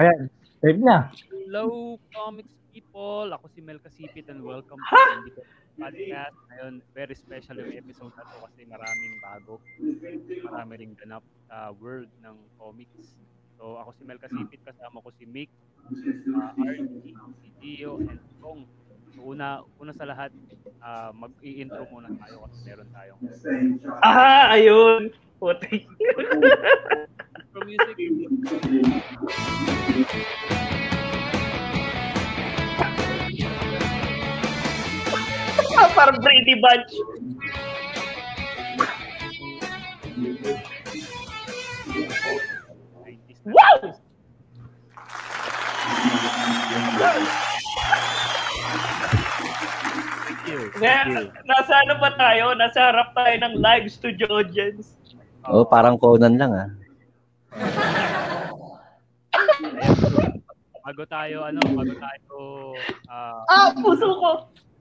Ayan, live na. Hello, comics people. Ako si Mel Kasipit and welcome to Indie Podcast. Ngayon, very special yung episode na to kasi maraming bago. Marami ring ganap sa world ng comics. So, ako si Mel Kasipit, kasama ko si Mick, uh, RG, si Gio, and Kong. So, una, una sa lahat, uh, mag-i-intro muna tayo kasi meron tayong Ah, ayun. Puti. intro music. Parang Brady Bunch. Wow! Thank you. Na, Thank you. nasa ano ba tayo? Nasa harap tayo ng live studio audience. Oh, parang Conan lang ah. Bago tayo, ano, bago tayo, ah, Ah, puso ko!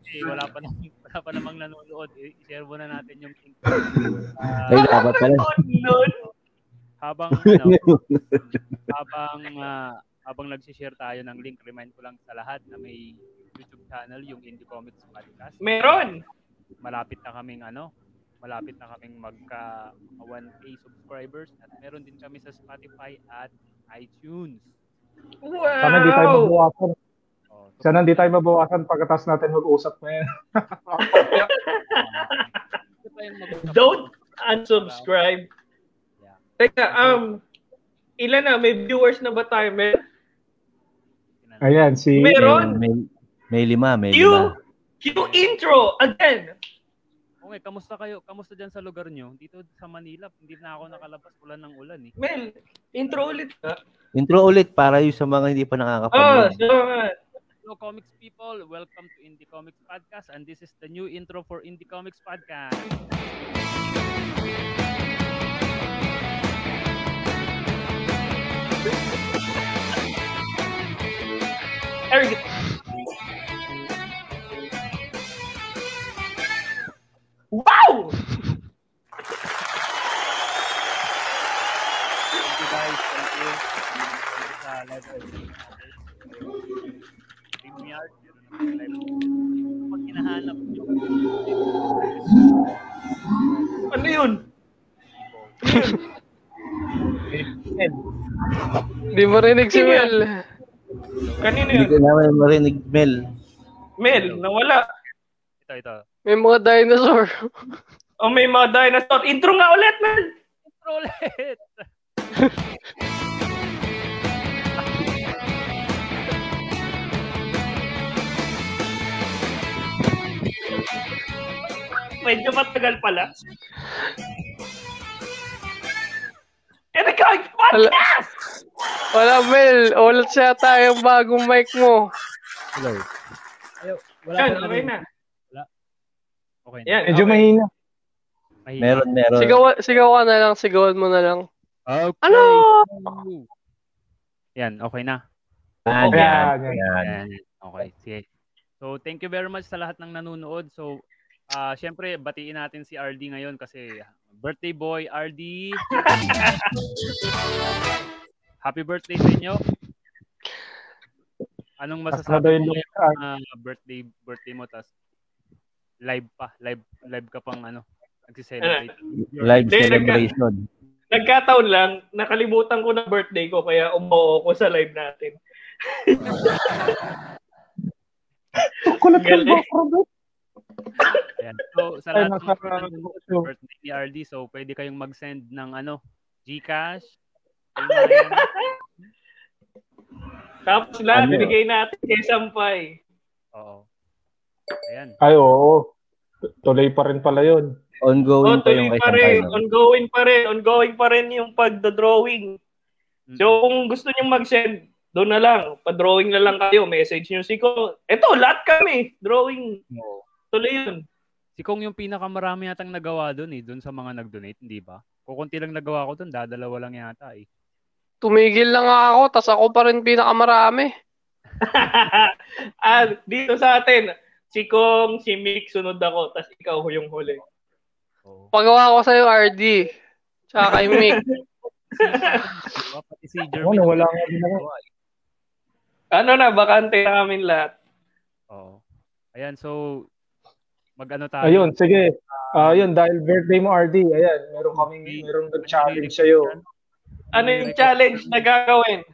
eh, wala pa namang, wala pa namang nanonood. I-share muna natin yung link. Ay, Ah, dapat pala. Habang, ano, habang, ah, habang nag-share tayo ng link, remind ko lang sa lahat na may YouTube channel, yung Indie Comics Podcast. Meron. Malapit na kaming, ano, malapit na kaming magka 1K subscribers at meron din kami sa Spotify at iTunes. Wow! Sana hindi tayo mabawasan. Oh, so, Sana hindi tayo mabawasan pagkatapos natin mag-usap na yan. Don't unsubscribe. Yeah. Teka, um, ilan na? May viewers na ba tayo, Mel? Ayan, si... Meron. May, may lima, may Cue, lima. cue intro again. Okay, kamusta kayo? Kamusta dyan sa lugar nyo? Dito sa Manila, hindi na ako nakalabas ulan ng ulan eh. Mel, intro ulit ka. Intro ulit para yung sa mga hindi pa Oh, nakakapanood. so, uh, Hello comics people, welcome to Indie Comics Podcast and this is the new intro for Indie Comics Podcast. Eric, Wow! Thank you guys, thank you. Thank you sa live stream. StreamYard, meron naman live stream. Pag hinahanap nyo, Ano yun? Hindi marinig si? Mel. Kanino Hindi yun? ko naman marinig, Mel. Mel, nawala. Ito, ito. May mga dinosaur. O may mga dinosaur. Intro nga ulit, Mel. Intro ulit! Medyo matagal pala. Eric, podcast! Wala Mel, ulit siya tayong bagong mic mo. Hello. Ayaw, wala Yan, okay na. Okay. Yan, Medyo okay. mahina. Mahina. Meron, meron. Sigaw, sigaw ka na lang, sigawan mo na lang. Okay. Ano? Yan, okay na. Yan, Okay. yan, Yan, yan. Ayan, okay, sige. So, thank you very much sa lahat ng nanonood. So, ah syempre, batiin natin si RD ngayon kasi birthday boy, RD. Happy birthday sa inyo. Anong masasabi mo yung na birthday birthday mo tas live pa, live live ka pang ano, nagsi-celebrate. Live Hindi, nagka- celebration. Nagkataon lang, nakalimutan ko na birthday ko kaya umuo ko sa live natin. Kulat ka ba, Robert? Ayan. So, sa lahat ng birthday ni RD, so pwede kayong mag-send ng ano, GCash. Tapos lahat, Ano? binigay natin kay Sampay. Oo. Ayan. Ay, oo. Tuloy pa rin pala yun. Oh, Ongoing pa tuloy yung pa rin. Ongoing pa rin. Ongoing pa rin yung pagda-drawing. Mm. So, kung gusto niyo mag-send, doon na lang. Pa-drawing na lang kayo. Message niyo si Ko. Ito, lahat kami. Drawing. Tuloy yun. Si Kong yung pinakamarami yatang nagawa doon eh, doon sa mga nag-donate, hindi ba? Kukunti lang nagawa ko doon, dadalawa lang yata eh. Tumigil lang ako, tas ako pa rin pinakamarami. ah, dito sa atin, si Kong, si Mick, sunod ako. Tapos ikaw yung huli. Oo. Pagawa ko sa'yo, RD. Tsaka kay Mick. Diba? Pati si Jermaine. nawala nga din ako. eh. Ano na, bakante na kami lahat. Oo. Ayan, so mag-ano tayo? Ayun, sige. Ah, yun, dahil birthday mo, RD, ayan, meron kaming, meron nag-challenge sa'yo. Ano yung challenge na gagawin?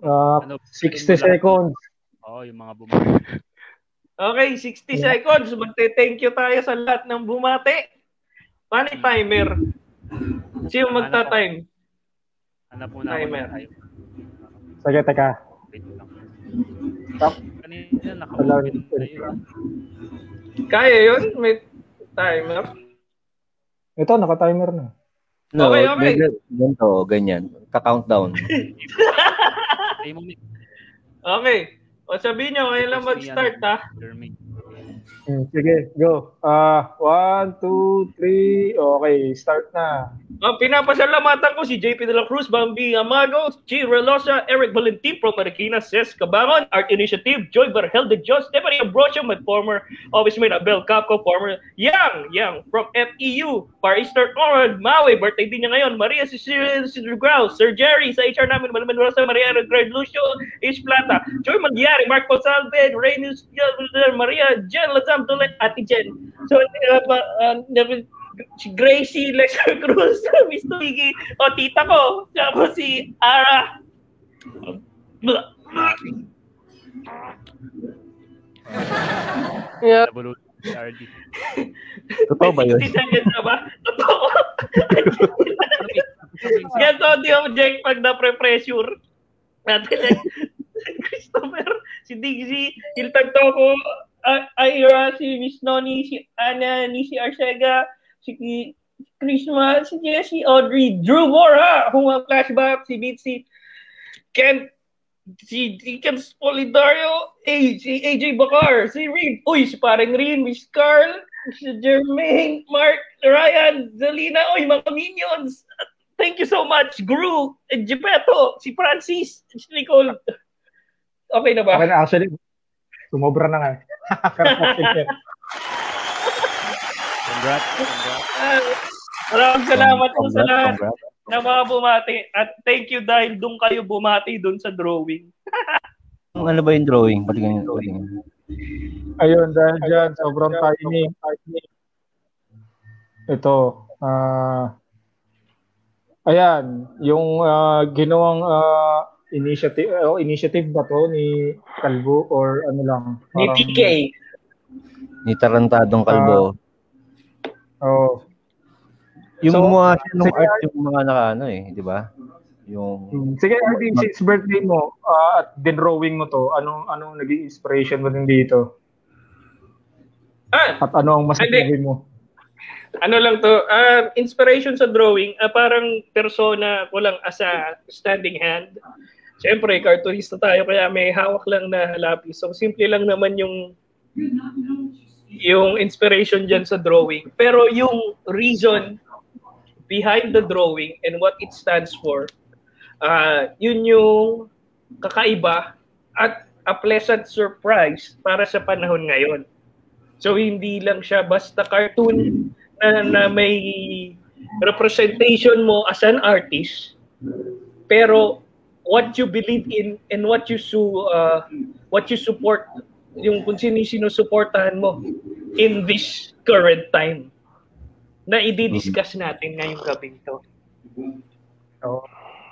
Ah, Ano, 60 seconds. Oo, yung mga bumati. Okay, 60 seconds. Magte-thank you tayo sa lahat ng bumate. Paano yung timer? Sino magta-time? Hanap muna ako Timer. Sige, teka. Stop. Kanina, naka-open na yun. Kaya yun? May timer? Ito, naka-timer na. No, Okay, okay. may- Ganito, ganyan. Ka-countdown. Okay. O sabihin nyo, ngayon lang mag-start ha. Jermaine. Hmm, sige, go. Ah, one, two, three. Okay, start na. Oh, pinapasalamatan ko si JP De La Cruz, Bambi Amago, G. Relosa, Eric Valentin, Pro Marikina, Ces Cabangon, Art Initiative, Joy Barhel de Dios, Stephanie Ambrosio, my former office mate, Abel Capco, former Yang, Yang, from FEU, Far Eastern Orange, Maui, birthday din niya ngayon, Maria Cecilia Grau, Sir Jerry, sa HR namin, Malaman Rosa, Mariano Greg Lucio, Ish Plata, Joy Magyari, Mark Ponsalve, Reynolds, Maria, Jen Lazam, Tulet, Ate Jen. So, uh, uh, si Gracie Lexer Cruz, Miss Twiggy, o tita ko, tapos si Ara. Yeah. Totoo ba yun? 60 seconds na ba? Totoo. Ganito di object pag na-pressure. Natin like, Christopher, si Digzy, Hiltag Toko, A- Ira, si Miss Noni, si Ana, ni si Arcega, si Christmas, si Jessie, Audrey, Drew Mora, Hunga Flashback, si Bitsy, Ken, si Deacon Polidario, eh, si AJ Bakar, si Reed, uy, si parang Rin, Miss Carl, si Jermaine, Mark, Ryan, Zelina, uy, mga minions. Thank you so much, and Gepetto, si Francis, si Nicole. Okay na ba? Okay na, actually, sumobra na nga. Congrats, congrats. Maraming salamat po sa lahat ng mga bumati. At thank you dahil doon kayo bumati doon sa drawing. Ano ba yung drawing? Pati yung drawing. Ayun, dahil dyan, sobrang tiny. Ito, ah, ayan, yung ah, ginawang ah, initiative, oh, initiative ba to ni Calvo or ano lang? Ni TK. Ni Tarantadong Kalbo. Oh, yung so, gumawa siya nung art yung mga naka ano eh, di ba? Yung Hmm. Sige, RD, since birthday mo ah, at dinrawing mo to, anong anong naging inspiration mo din dito? Ah, At ano ang masasabi mo? ano lang to, ah, inspiration sa drawing, ah, parang persona ko lang as a standing hand. Siyempre, cartoonista tayo, kaya may hawak lang na lapis. So, simple lang naman yung yung inspiration dyan sa drawing. Pero yung reason behind the drawing and what it stands for, ah yun yung kakaiba at a pleasant surprise para sa panahon ngayon. So hindi lang siya basta cartoon na, na may representation mo as an artist, pero what you believe in and what you su uh, what you support yung kung sino yung sinusuportahan mo in this current time na i-discuss natin ngayong gabing to. So,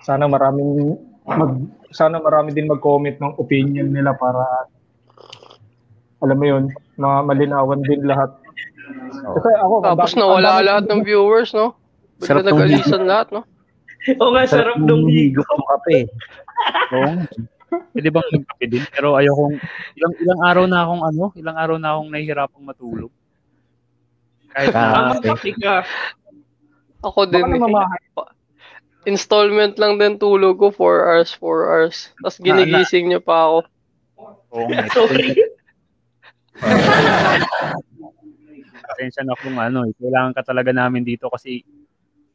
sana maraming mag sana marami din mag-comment ng opinion nila para alam mo yun, na malinawan din lahat. Kasi ako, Tapos nawala lahat ng viewers, no? Sarap Bigla nag-alisan lahat, no? O nga, sarap nung higop ng kape. Oo. Pwede bang magkape din? Pero ayokong, ilang, ilang araw na akong ano, ilang araw na akong nahihirapang matulog. Kahit na, Ah, okay. ka. Ako din. Baka eh. Installment lang din tulog ko, 4 hours, 4 hours. Tapos ginigising niyo pa ako. oo nga. Sorry. Pasensya na kung ano, eh, kailangan ka talaga namin dito kasi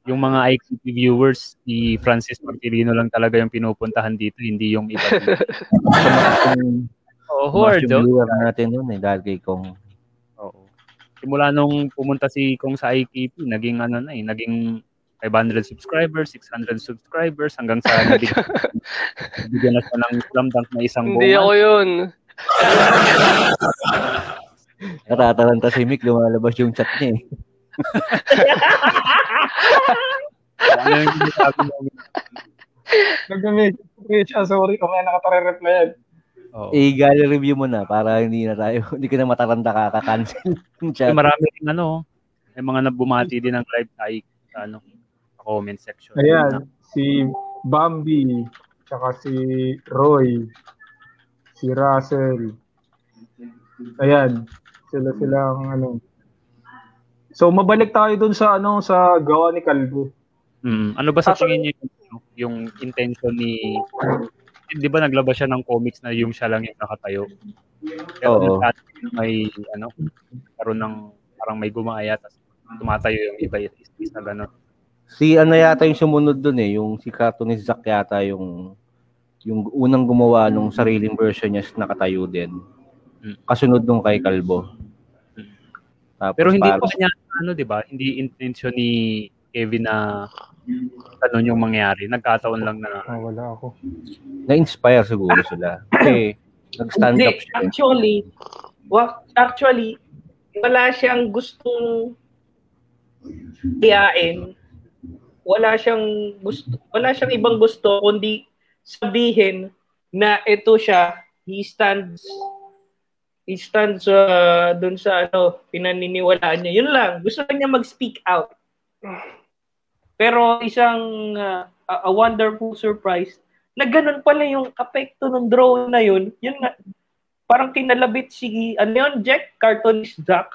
yung mga ICT viewers, si Francis Martirino lang talaga yung pinupuntahan dito, hindi yung iba. Oo, who are those? viewer natin nun eh, dahil kay Kong. Oo. Simula nung pumunta si Kong sa IKP, naging ano na eh, naging 500 subscribers, 600 subscribers, hanggang sa naging Bigyan na siya ng slam dunk na isang Hindi buwan. ako yun. Natataranta si Mick, lumalabas yung chat niya eh. Ano? Nag-message siya, sorry kung may nakatare-replyan. Oo. I-gallery review mo na para hindi na tayo, hindi ka na mataranta kaka-cancel marami rin ano, may mga nabumati din ng live tayo sa ano, comment section. Ayan, si Bambi, tsaka si Roy, si Russell. Ayan, sila silang ano. So mabalik tayo dun sa ano sa gawa ni Calvo. Mm. Ano ba sa Kaso- tingin niyo yung, yung intention ni di ba naglabas siya ng comics na yung siya lang yung nakatayo? Pero Oo. may ano, karoon ng parang may gumaya tapos tumatayo yung iba is na gano'n. Si ano yata yung sumunod dun eh, yung si cartoonist Zack yata yung yung unang gumawa nung sariling version niya nakatayo din. Mm. Kasunod nung kay Kalbo. Tapos Pero hindi parang- pa niya ano 'di ba? Hindi intention ni Kevin na ganun yung mangyari. Nagkataon lang na Ah, wala ako. na-inspire siguro sila. Kasi nag-stand up siya. actually, wa- actually, wala siyang gustong iyain. Wala siyang gusto, wala siyang ibang gusto kundi sabihin na ito siya, he stands he stands uh, dun sa ano, pinaniniwalaan niya. Yun lang, gusto lang niya mag-speak out. Pero isang uh, a wonderful surprise na ganun pala yung apekto ng drone na yun. Yun nga, parang kinalabit si, ano yun, Jack, cartoonist Jack.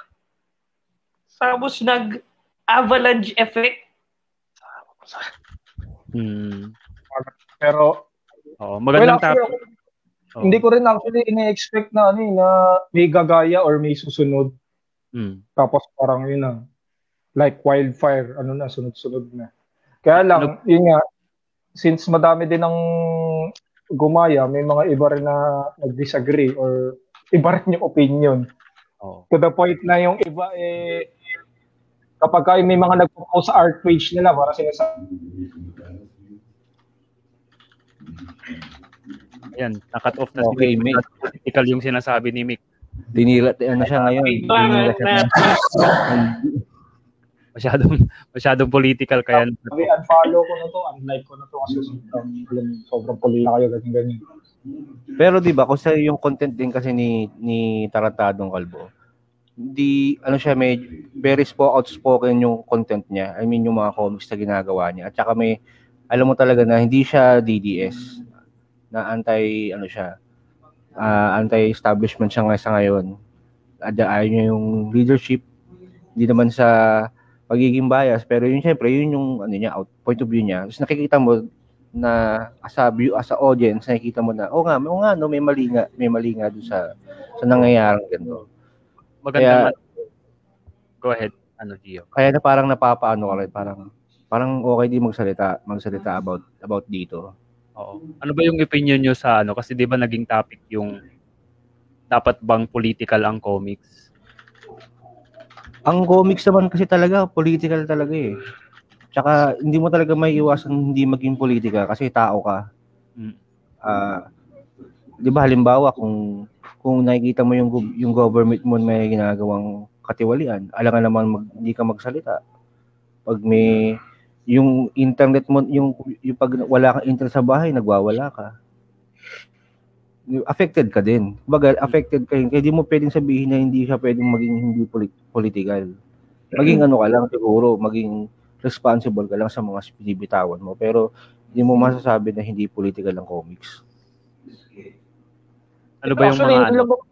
Tapos nag-avalanche effect. hmm, Pero oh, well, magandang actually, topic. Oh. hindi ko rin actually ina-expect na ano eh, na may gagaya or may susunod. Hmm. Tapos parang yun na. Like wildfire, ano na, sunod-sunod na. Kaya lang, yun nga, since madami din ng gumaya, may mga iba rin na nag-disagree or iba rin yung opinion. Oh. To the point na yung iba eh, kapag ka may mga nagpo-post sa art page nila, para sinasabi, Ayan, na-cut off na Okay, si Mick. Political yung sinasabi ni Mick. Dinila, ano siya ngayon? Dinila siya Masyadong, masyadong political kaya sabi, unfollow ko na to, unlike ko na to kasi sobrang, sobrang pulila kayo, ganyan ganyan. Pero 'di ba kasi yung content din kasi ni ni Tarantadong Kalbo. Hindi ano siya may very spo outspoken yung content niya. I mean yung mga comics na ginagawa niya. At saka may alam mo talaga na hindi siya DDS na anti ano siya ah, anti-establishment siya nga sa ngayon. Ada ayaw niya yung leadership. Hindi naman sa pagiging bias, pero yun syempre yun yung ano niya out point of view niya. Tapos nakikita mo na as a view, as a audience, nakikita mo na, oh nga, oh nga, no, may mali nga, may mali nga doon sa, sa nangyayaring ganito. maganda Kaya- na. Go ahead, ano Gio. Kaya na parang napapaano ka parang, parang okay di magsalita, magsalita about, about dito. Oo. Ano ba yung opinion nyo sa ano? Kasi di ba naging topic yung dapat bang political ang comics? Ang comics naman kasi talaga, political talaga eh. Tsaka, hindi mo talaga may iwasan hindi maging politika kasi tao ka. Mm. Ah, di ba halimbawa kung kung nakikita mo yung yung government mo may ginagawang katiwalian, alam ka naman mag, hindi ka magsalita. Pag may yung internet mo yung yung pag wala kang internet sa bahay, nagwawala ka. Affected ka din. Baga, affected ka rin. Kaya di mo pwedeng sabihin na hindi siya pwedeng maging hindi polit- political. Maging ano ka lang siguro, maging responsible ka lang sa mga binibitawan mo. Pero hindi mo masasabi na hindi political ang comics. Ano ba yung actually, mga hindi ano? lang,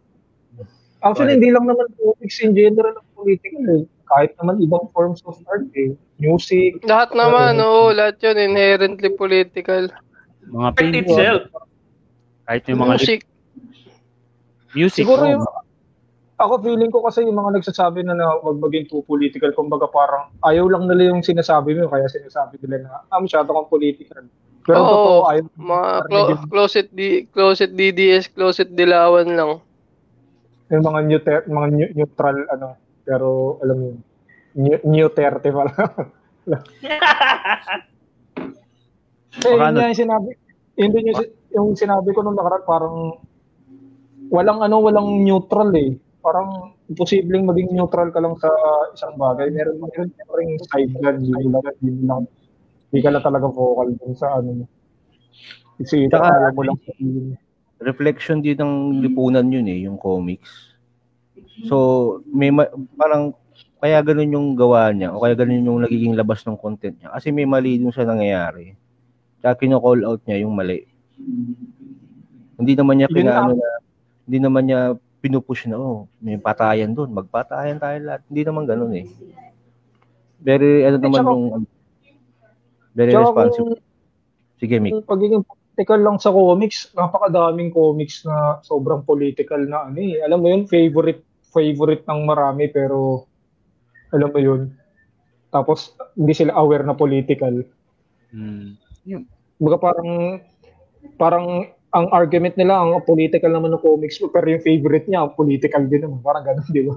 actually, hindi lang naman politics in general ang political eh. Kahit naman ibang forms of art eh. Music, Lahat naman, oo, lahat yun inherently political. Mga art paintings, itself. kahit yung mga Music. music. Siguro oh. yung, ako feeling ko kasi yung mga nagsasabi na na wag maging too political, kumbaga parang ayaw lang nila yung sinasabi mo, kaya sinasabi nila na, ah, masyado kang political. Pero Oo, totoo, ayaw Mga clo- closet, di- closet DDS, closet dilawan lang. yung mga, neuter, mga neu- neutral, ano, pero alam mo, new, neuterte pala. Kasi Baka yun ano- nga yung sinabi, yun din yung, sinabi ko nung nakaraan, parang walang ano, walang neutral eh. Parang imposibleng maging neutral ka lang sa isang bagay. Meron meron pa rin side gun, yun lang, yun lang. Hindi ka lang talaga vocal dun sa ano mo. Kasi Tsaka- ayaw mo lang reflection din ng lipunan yun eh, yung comics. So, may ma- parang kaya ganun yung gawa niya o kaya ganun yung nagiging labas ng content niya kasi may mali dun sa nangyayari. Kaya kino-call out niya yung mali. Hindi naman niya pinaano na hindi naman niya pinupush na oh, may patayan doon, magpatayan tayo lahat. Hindi naman ganun eh. Very ano naman yung very responsible. Sige, Mick. pagiging political lang sa comics, napakadaming comics na sobrang political na ano eh. Alam mo yun, favorite favorite ng marami pero alam mo yun. Tapos hindi sila aware na political. Hmm. Baga parang parang ang argument nila ang political naman ng comics pero yung favorite niya political din naman. Parang ganun, di ba?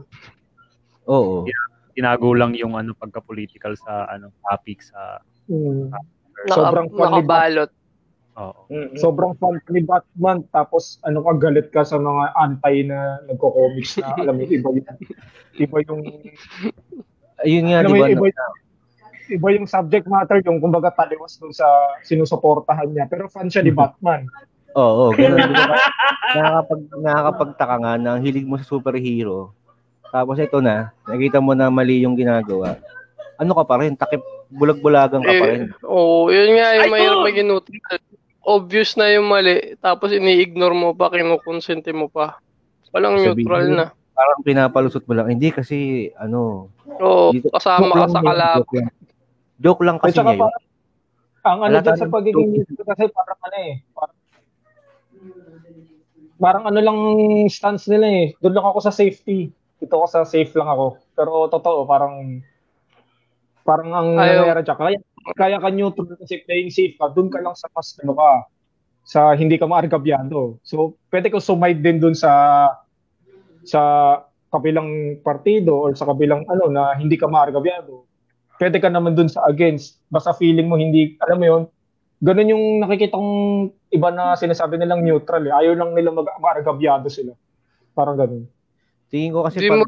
Oo. Tinago lang yung ano pagka-political sa ano topic sa Mm. Naka, Sobrang nakabalot. Oo. Sobrang fan ni Batman tapos ano ka galit ka sa mga anti na nagko-comics na alam mo iba yung iba yung Ayun nga, alam di mo ba? yung iba, iba yung subject matter yung kumbaga taliwas dun sa sinusuportahan niya pero fan siya ni Batman. Oo, ganun. Di ba? nakakapag, nakakapagtaka nga na ang hilig mo sa superhero. Tapos ito na, nakita mo na mali yung ginagawa. Ano ka pa rin? Takip, bulag-bulagan ka pa rin. Eh, Oo, yun nga yung mahirap oo. Obvious na yung mali, tapos ini-ignore mo pa, kinukonsente mo pa. Walang Sabihin neutral mo, na. Parang pinapalusot mo lang. Hindi kasi, ano, Oo, Dito- kasama ka sa kalab. joke lang. Joke lang kasi niya yun. ang ano dyan sa ng pagiging neutral kasi parang ano eh, parang, parang ano lang stance nila eh. Doon lang ako sa safety. Dito ako sa safe lang ako. Pero totoo, parang parang ang nangyayari dyan. Kaya, kaya ka neutral kasi playing safe ka. Doon ka lang sa mas ano ka sa hindi ka maargabyado. So, pwede ko sumide din doon sa sa kabilang partido or sa kabilang ano na hindi ka maargabyado. Pwede ka naman doon sa against. Basta feeling mo hindi, alam mo yun, ganun yung nakikita kong iba na sinasabi nilang neutral eh. Ayaw lang nila mag maargabyado sila. Parang ganun. Tingin ko kasi Hindi mo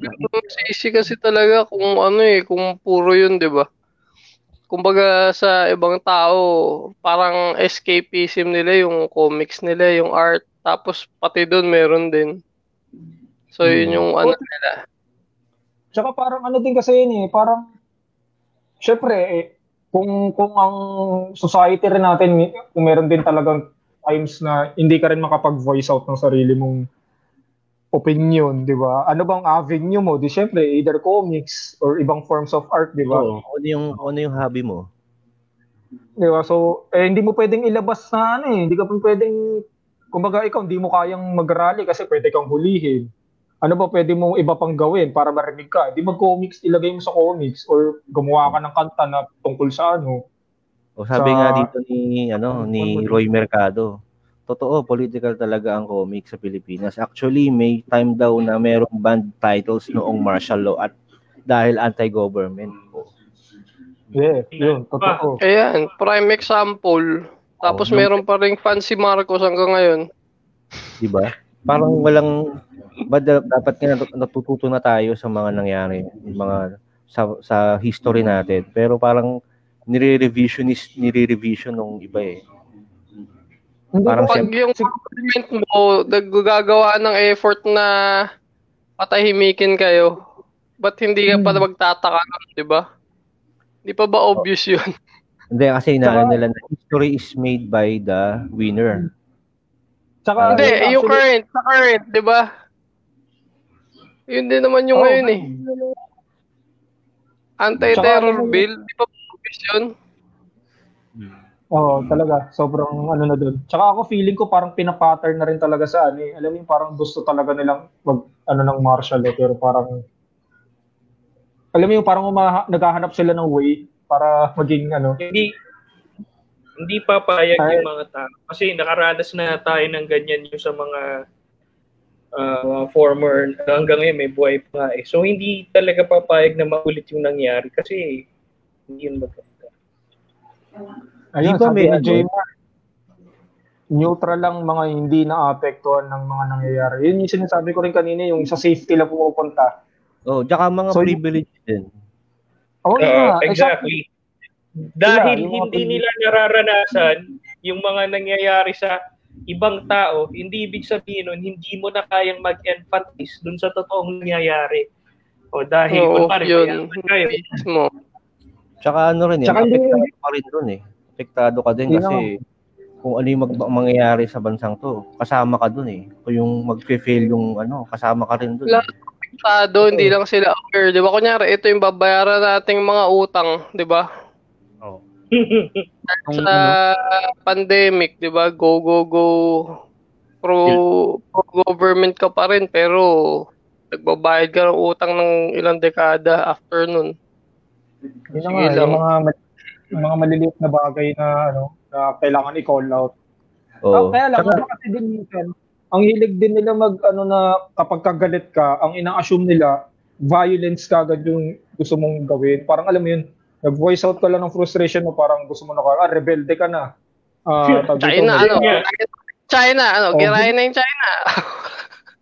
sisi kasi talaga kung ano eh, kung puro yun, di ba? Kumbaga sa ibang tao, parang escapism nila yung comics nila, yung art. Tapos pati doon meron din. So yun Hmm. yung ano nila. Tsaka parang ano din kasi yun eh, parang syempre eh, kung kung ang society rin natin kung meron din talagang times na hindi ka rin makapag-voice out ng sarili mong opinion, di ba? Ano bang avenue mo? Di syempre, either comics or ibang forms of art, di ba? Oo, ano yung, ano yung hobby mo. Di ba? So, eh, hindi mo pwedeng ilabas na ano eh. Hindi ka pwedeng, kumbaga ikaw, hindi mo kayang mag-rally kasi pwede kang hulihin. Ano ba pwede mong iba pang gawin para marinig ka? Di mag-comics, ilagay mo sa comics or gumawa ka ng kanta na tungkol sa ano. O sabi Sa- nga dito ni ano ni Roy Mercado, totoo political talaga ang comic sa Pilipinas. Actually, may time daw na merong band titles noong martial law at dahil anti-government. Yeah, yun, totoo. Ayan, prime example. Tapos Oh, meron pa ring fan si Marcos hanggang ngayon. 'Di ba? Parang walang ba da- dapat nga nat- natututo na tayo sa mga nangyari, mga sa sa history natin. Pero parang nire-revisionist, nire-revision nung iba eh. Hindi Parang Pag yung government mo, naggagawa ng effort na patahimikin kayo, ba't hindi ka pa Hmm. magtataka nun, di ba? Di pa ba obvious yun? Hindi kasi inaano nila na history is made by the winner. Tsaka, Hindi, yun, yung actually, current, sa current, di ba? Yun din naman yung Oo, ngayon eh. Anti-terror bill, di pa ba obvious yun? Oo, talaga. Sobrang ano na doon. Tsaka ako feeling ko parang pinapattern na rin talaga sa ano eh. Alam mo yung parang gusto talaga nilang mag ano ng martial law pero parang alam mo yung parang umaha, naghahanap sila ng way para maging ano. Hindi hindi papayag Ay. yung mga tao. Kasi nakaranas na tayo ng ganyan yung sa mga uh, former, hanggang ngayon may buhay pa nga eh. So hindi talaga papayag na maulit yung nangyari kasi hindi yun maganda. Ayun, Di ba sabi may ni? Jaymar. neutral lang mga hindi naapektuhan ng mga nangyayari. Yun yung sinasabi ko rin kanina, yung sa safety lang pumupunta. Oh, tsaka mga So, privilege din. Oo Oo, nga, exactly. Dahil yung mga hindi nila nararanasan yung mga nangyayari sa ibang tao, hindi ibig sabihin nun, hindi mo na kayang mag-empathize dun sa totoong nangyayari. O dahil, Oo, kunwari, yun. kayo. Mismo. Tsaka ano rin eh, Tsaka apektado ka rin dun eh. Apektado ka din kasi kung ano yung mag- mangyayari sa bansang to, kasama ka dun eh. Kung yung mag-fail yung ano, kasama ka rin dun. Lahat Eh. Tado, hindi lang sila aware, 'di ba? Kunyari, ito yung babayaran nating mga utang, 'di ba? Oh. Sa ano, pandemic, 'di ba? Go go go pro, pro government ka pa rin pero nagbabayad ka ng utang ng ilang dekada after nun. Yun Sige nga, lang. yung mga, yung mga maliliit na bagay na, ano, na kailangan i-call out. Oo. Ah, kaya lang, Tsaka- ano kasi din minsan, ang hilig din nila mag, ano na, kapag kagalit ka, ang ina-assume nila, violence kagad yung gusto mong gawin. Parang alam mo yun, nag-voice out ka lang ng frustration mo, parang gusto mo na ka, ah, rebelde ka na. Ah, dito, China, mag- ano? Yeah. China, ano? Oh, Girahin na yung China.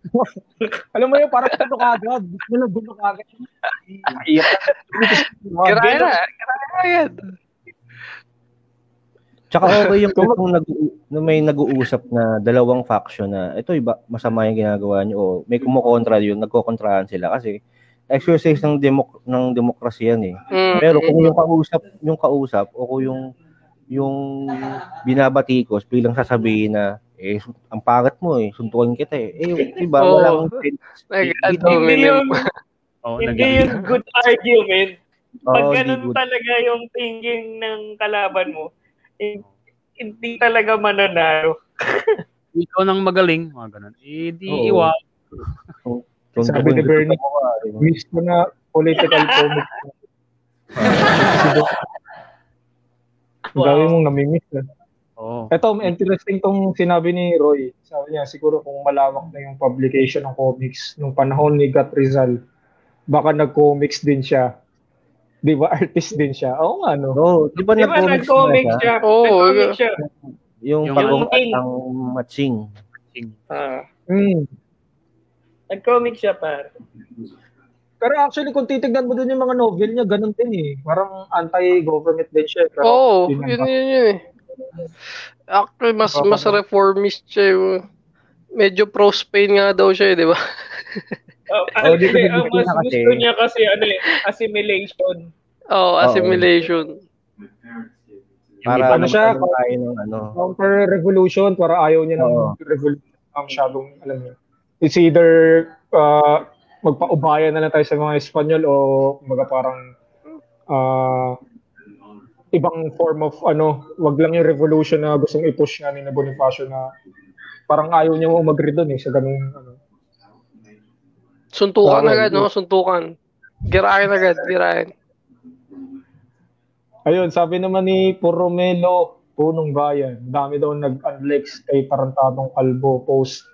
Alam mo yun, parang gusto kagad. Gusto na gusto kagad. Girahin na. Girahin na yan. Tsaka okay yung kung nag na may nag-uusap na dalawang faction na ito iba masama yung ginagawa niyo o may kumukontra yun, nagkokontrahan sila kasi exercise ng demok ng demokrasya yan eh. Mm. Pero kung yung kausap, yung kausap o kung yung yung binabatikos bilang sasabihin na eh ang pangat mo eh, suntukin kita eh. Eh yung iba Oo. walang Hindi yung, oh, hindi yung good argument. Pag ganun good. talaga yung thinking ng kalaban mo, hindi talaga mananalo. ikaw nang magaling, mga ganun. Eh, di Oo. iwa. Suntukin Sabi ni Bernie, eh. Miss ko na political comic. Ang dami mong namimiss. Eh. Oo. Ito, interesting tong sinabi ni Roy. Sabi niya, siguro kung malawak na yung publication ng comics nung panahon ni Gat Rizal, baka nag-comics din siya. Di ba? Artist din siya. Oo nga, no? Oo, di ba Di ba nag-comics nag-comic na siya? siya? Oo, Nag-comic siya. Yung, Yung- pagong at Yung- ang matching. Ah, Hmm. nag-comic siya par. Pero actually, kung titignan mo dun yung mga novel niya, ganun din eh. Parang anti-government din siya. Pero, Oo, yun yun, yun, yun eh. Actually, mas mas reformist siya. eh. Medyo pro-Spain nga daw siya, eh, di ba? Oh, Oh, di ko actually, din ang mas kasi- gusto niya kasi ano eh, assimilation. Oo, assimilation. Para ano siya, tayo ng ano. counter-revolution, para ayaw niya ng revolution. Ang masyadong, alam mo, it's either uh, magpaubaya na lang tayo sa mga Espanyol o mga parang uh, ibang form of ano, wag lang yung revolution na gustong i-push nga ni na Bonifacio na parang ayaw niya umagri doon eh sa ganung ano. Suntukan Oo, agad, no? Suntukan. Girahin agad, girahin. Ayun, sabi naman ni Poromelo, punong bayan, dami daw nag-unlex kay Tarantadong Kalbo post.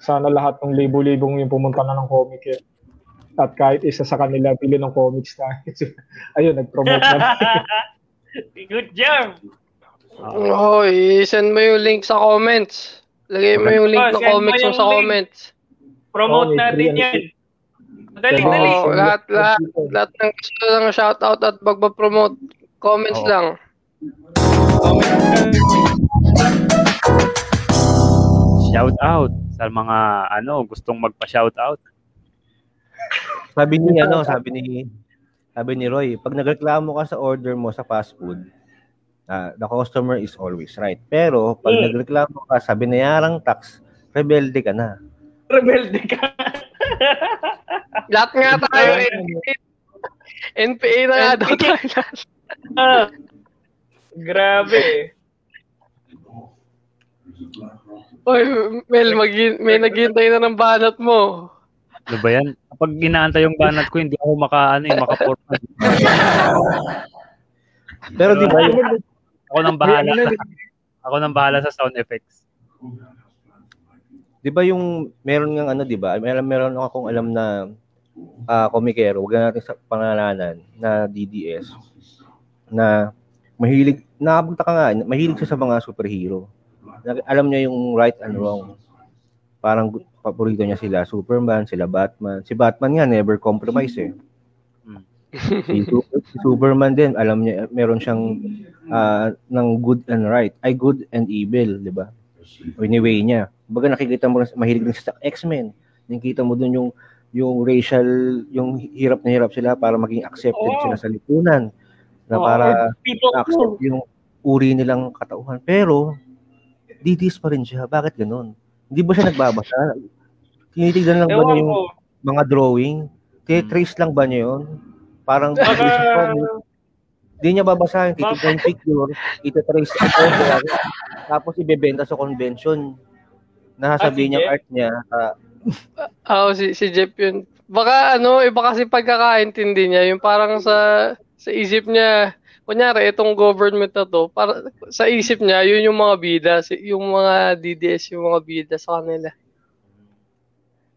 Sana lahat ng libo-libong yung pumunta na ng comic eh. At kahit isa sa kanila, bili ng comics na. Ayun, nag-promote na. Good job. Oo, i-send mo yung link sa comments. Lagay mo yung link Oh, ng send comics mo sa link. comments. Promote Oh, natin free yan. Dali, Oo. dali. Lahat, lahat, lahat ng gusto lang shoutout at magpa-promote. Comments Oo. lang. Shout out sa mga ano gustong magpa-shout out. Sabi ni ano, sabi ni sabi ni Roy, pag nagreklamo ka sa order mo sa fast food, ah, the customer is always right. Pero pag Mm. nagreklamo ka sa binayarang tax, rebelde ka na. Rebelde ka. Lahat nga tayo, NPA, NPA na nga daw tayo. lahat. ah. Grabe. Oy, Mel, mag may naghihintay na ng banat mo. Ano ba yan? Kapag inaantay yung banat ko, hindi ako maka, ano, eh, maka-forma. Pero di ba, yung, Ako nang bahala. Ako nang bahala sa sound effects. Di ba yung meron ng ano, di ba? Meron meron akong alam na ah komikero, wag na natin sa pangalanan na DDS na mahilig nakapagtaka nga, mahilig siya sa mga superhero. alam niya yung right and wrong. Parang paborito niya sila Superman, sila Batman. Si Batman nga never compromise eh. Mm. si, si Superman din, alam niya meron siyang ah, ng good and right. Ay good and evil, 'di ba? O anyway niya. Baga nakikita mo mahilig din sa X-Men. Nakikita mo dun yung yung racial, yung hirap na hirap sila para maging accepted Oo. sila sa lipunan. Na Oo, para accept yung uri nilang katauhan. Pero, didis pa rin siya. Bakit ganun? Hindi ba siya nagbabasa? Tinitignan lang ba niya yung ko. mga drawing? Trace lang ba niya yun? Parang, Baka, hindi niya babasahin. Titignan yung picture, itatrace ang photo, tapos ibebenta sa convention. Nasasabihin Ah, niya art niya. ah, Ah, si, si Jeff yun. Baka ano, iba kasi pagkakaintindi niya, yung parang sa sa isip niya, kunyari itong government na to, para sa isip niya, yun yung mga bida, si- yung mga DDS, yung mga bida sa kanila.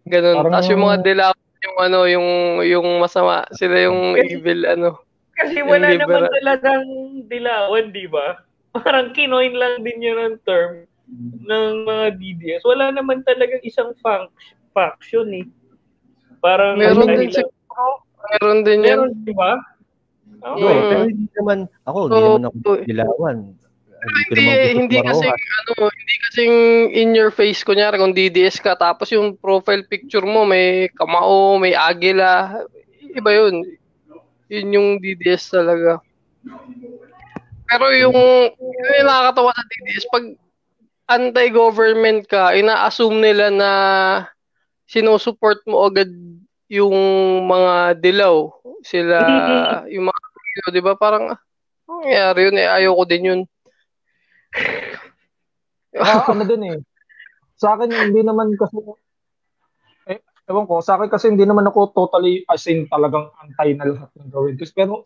Ganun. Parang- Tapos yung mga dilaw, yung ano, yung yung masama, sila yung evil ano. Kasi yung wala liberal. naman talagang dilawan, di ba? Parang kinoin lang din yun ang term ng mga DDS. Wala naman talagang isang func- faction eh. Parang Meron din siguro. Meron din yan. Meron, di ba? Oo. Hindi, Mm. pero hindi naman, ako, hindi Oo, naman ako dilawan. Hindi ko Hindi, hindi kasi ano, hindi kasing in your face kunyari kung DDS ka tapos yung profile picture mo may kamao, may agila. Iba yun. Yun yung DDS talaga. Pero yung, yung nakakatawa sa DDS, pag anti-government ka, ina-assume nila na sinusupport mo agad yung mga dilaw. Sila, yung mga dilaw, di ba? Parang, ah, ang nangyari yun eh, ayoko din yun. Ah, ano din eh. Sa akin, hindi naman kasi, ewan ko, sa akin kasi hindi naman ako totally as in talagang antay na lahat ng gawin. Kasi, pero,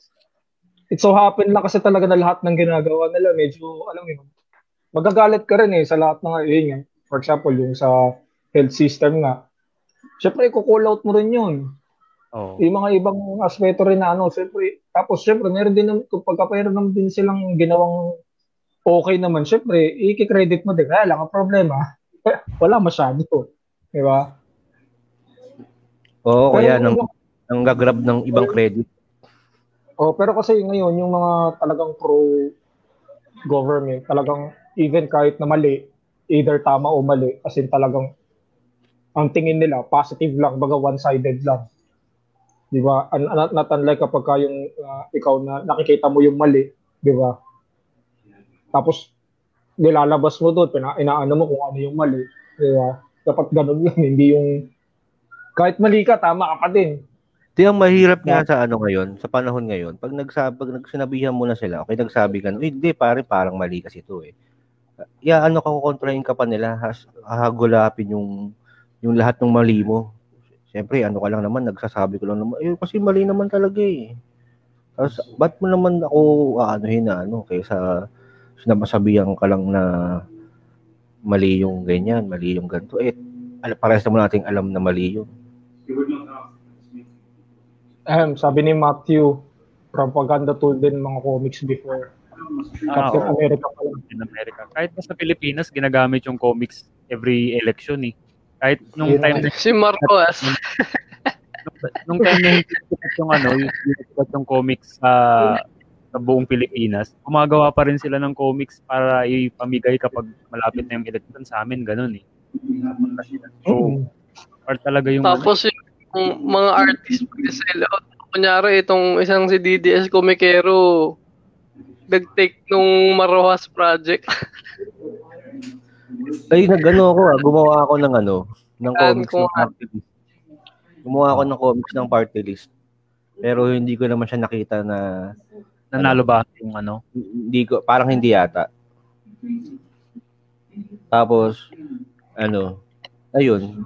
it so happen lang kasi talaga na lahat ng ginagawa nila, medyo, alam mo magagalit ka rin eh sa lahat ng, yun nga, for example, yung sa health system nga. Siyempre, kukull out mo rin yun. Oh. Yung mga ibang aspeto rin na ano, siyempre, tapos siyempre, meron din, kung pagka meron din silang ginawang okay naman, siyempre, i-credit mo din. Kaya lang, ang problema, wala masyado. Di ba? Oo, kaya Pero- nang, nang gagrab ng ibang credit. Oh, pero kasi ngayon, yung mga talagang pro-government, talagang even kahit na mali, either tama o mali, as in talagang ang tingin nila, positive lang, baga one-sided lang. Di ba? An- Not, not unlike kapag ka yung ah, ikaw na nakikita mo yung mali, di ba? Tapos, nilalabas mo doon, pina, inaano mo kung ano yung mali. Di ba? Dapat ganun yun, hindi yung kahit mali ka, tama ka pa din. Di ang mahirap nga sa ano ngayon, sa panahon ngayon, pag nagsabi, pag nagsinabihan mo na sila, okay, nagsabi ka, "Uy, hindi, pare, parang mali kasi ito eh. Ya, ano ka, kukontrahin ka pa nila, has, hahagulapin yung, yung lahat ng mali mo. Siyempre, ano ka lang naman, nagsasabi ko lang naman, eh, kasi mali naman talaga eh. Tapos, ba't mo naman ako, aanuhin na, ano, kaysa sinabasabihan ka lang na mali yung ganyan, mali yung ganito. Eh, al- parehas naman nating alam na mali yun. Ahem, sabi ni Matthew, propaganda tool din mga comics before. Ah, Captain oo. America pa lang. in America. Kahit pa sa Pilipinas, ginagamit yung comics every election eh. Kahit nung Yun time na Si Marcos. nung time na yung ano, yung yung comics sa sa buong Pilipinas, gumagawa pa rin sila ng comics para ipamigay kapag malapit na yung election sa amin, ganun eh. So, Mm. part talaga yung Tapos yung mga artist mag-sell out. Kunyari, itong isang si DDS Comicero, nag-take nung Marojas project. Ay, nag-ano ako ah, gumawa ako ng ano, ng Yan, comics ng kung- party list. Gumawa ako ng comics ng party list. Pero hindi ko naman siya nakita na nanalo ba yung ano. hindi ko parang hindi yata. Tapos ano, ayun.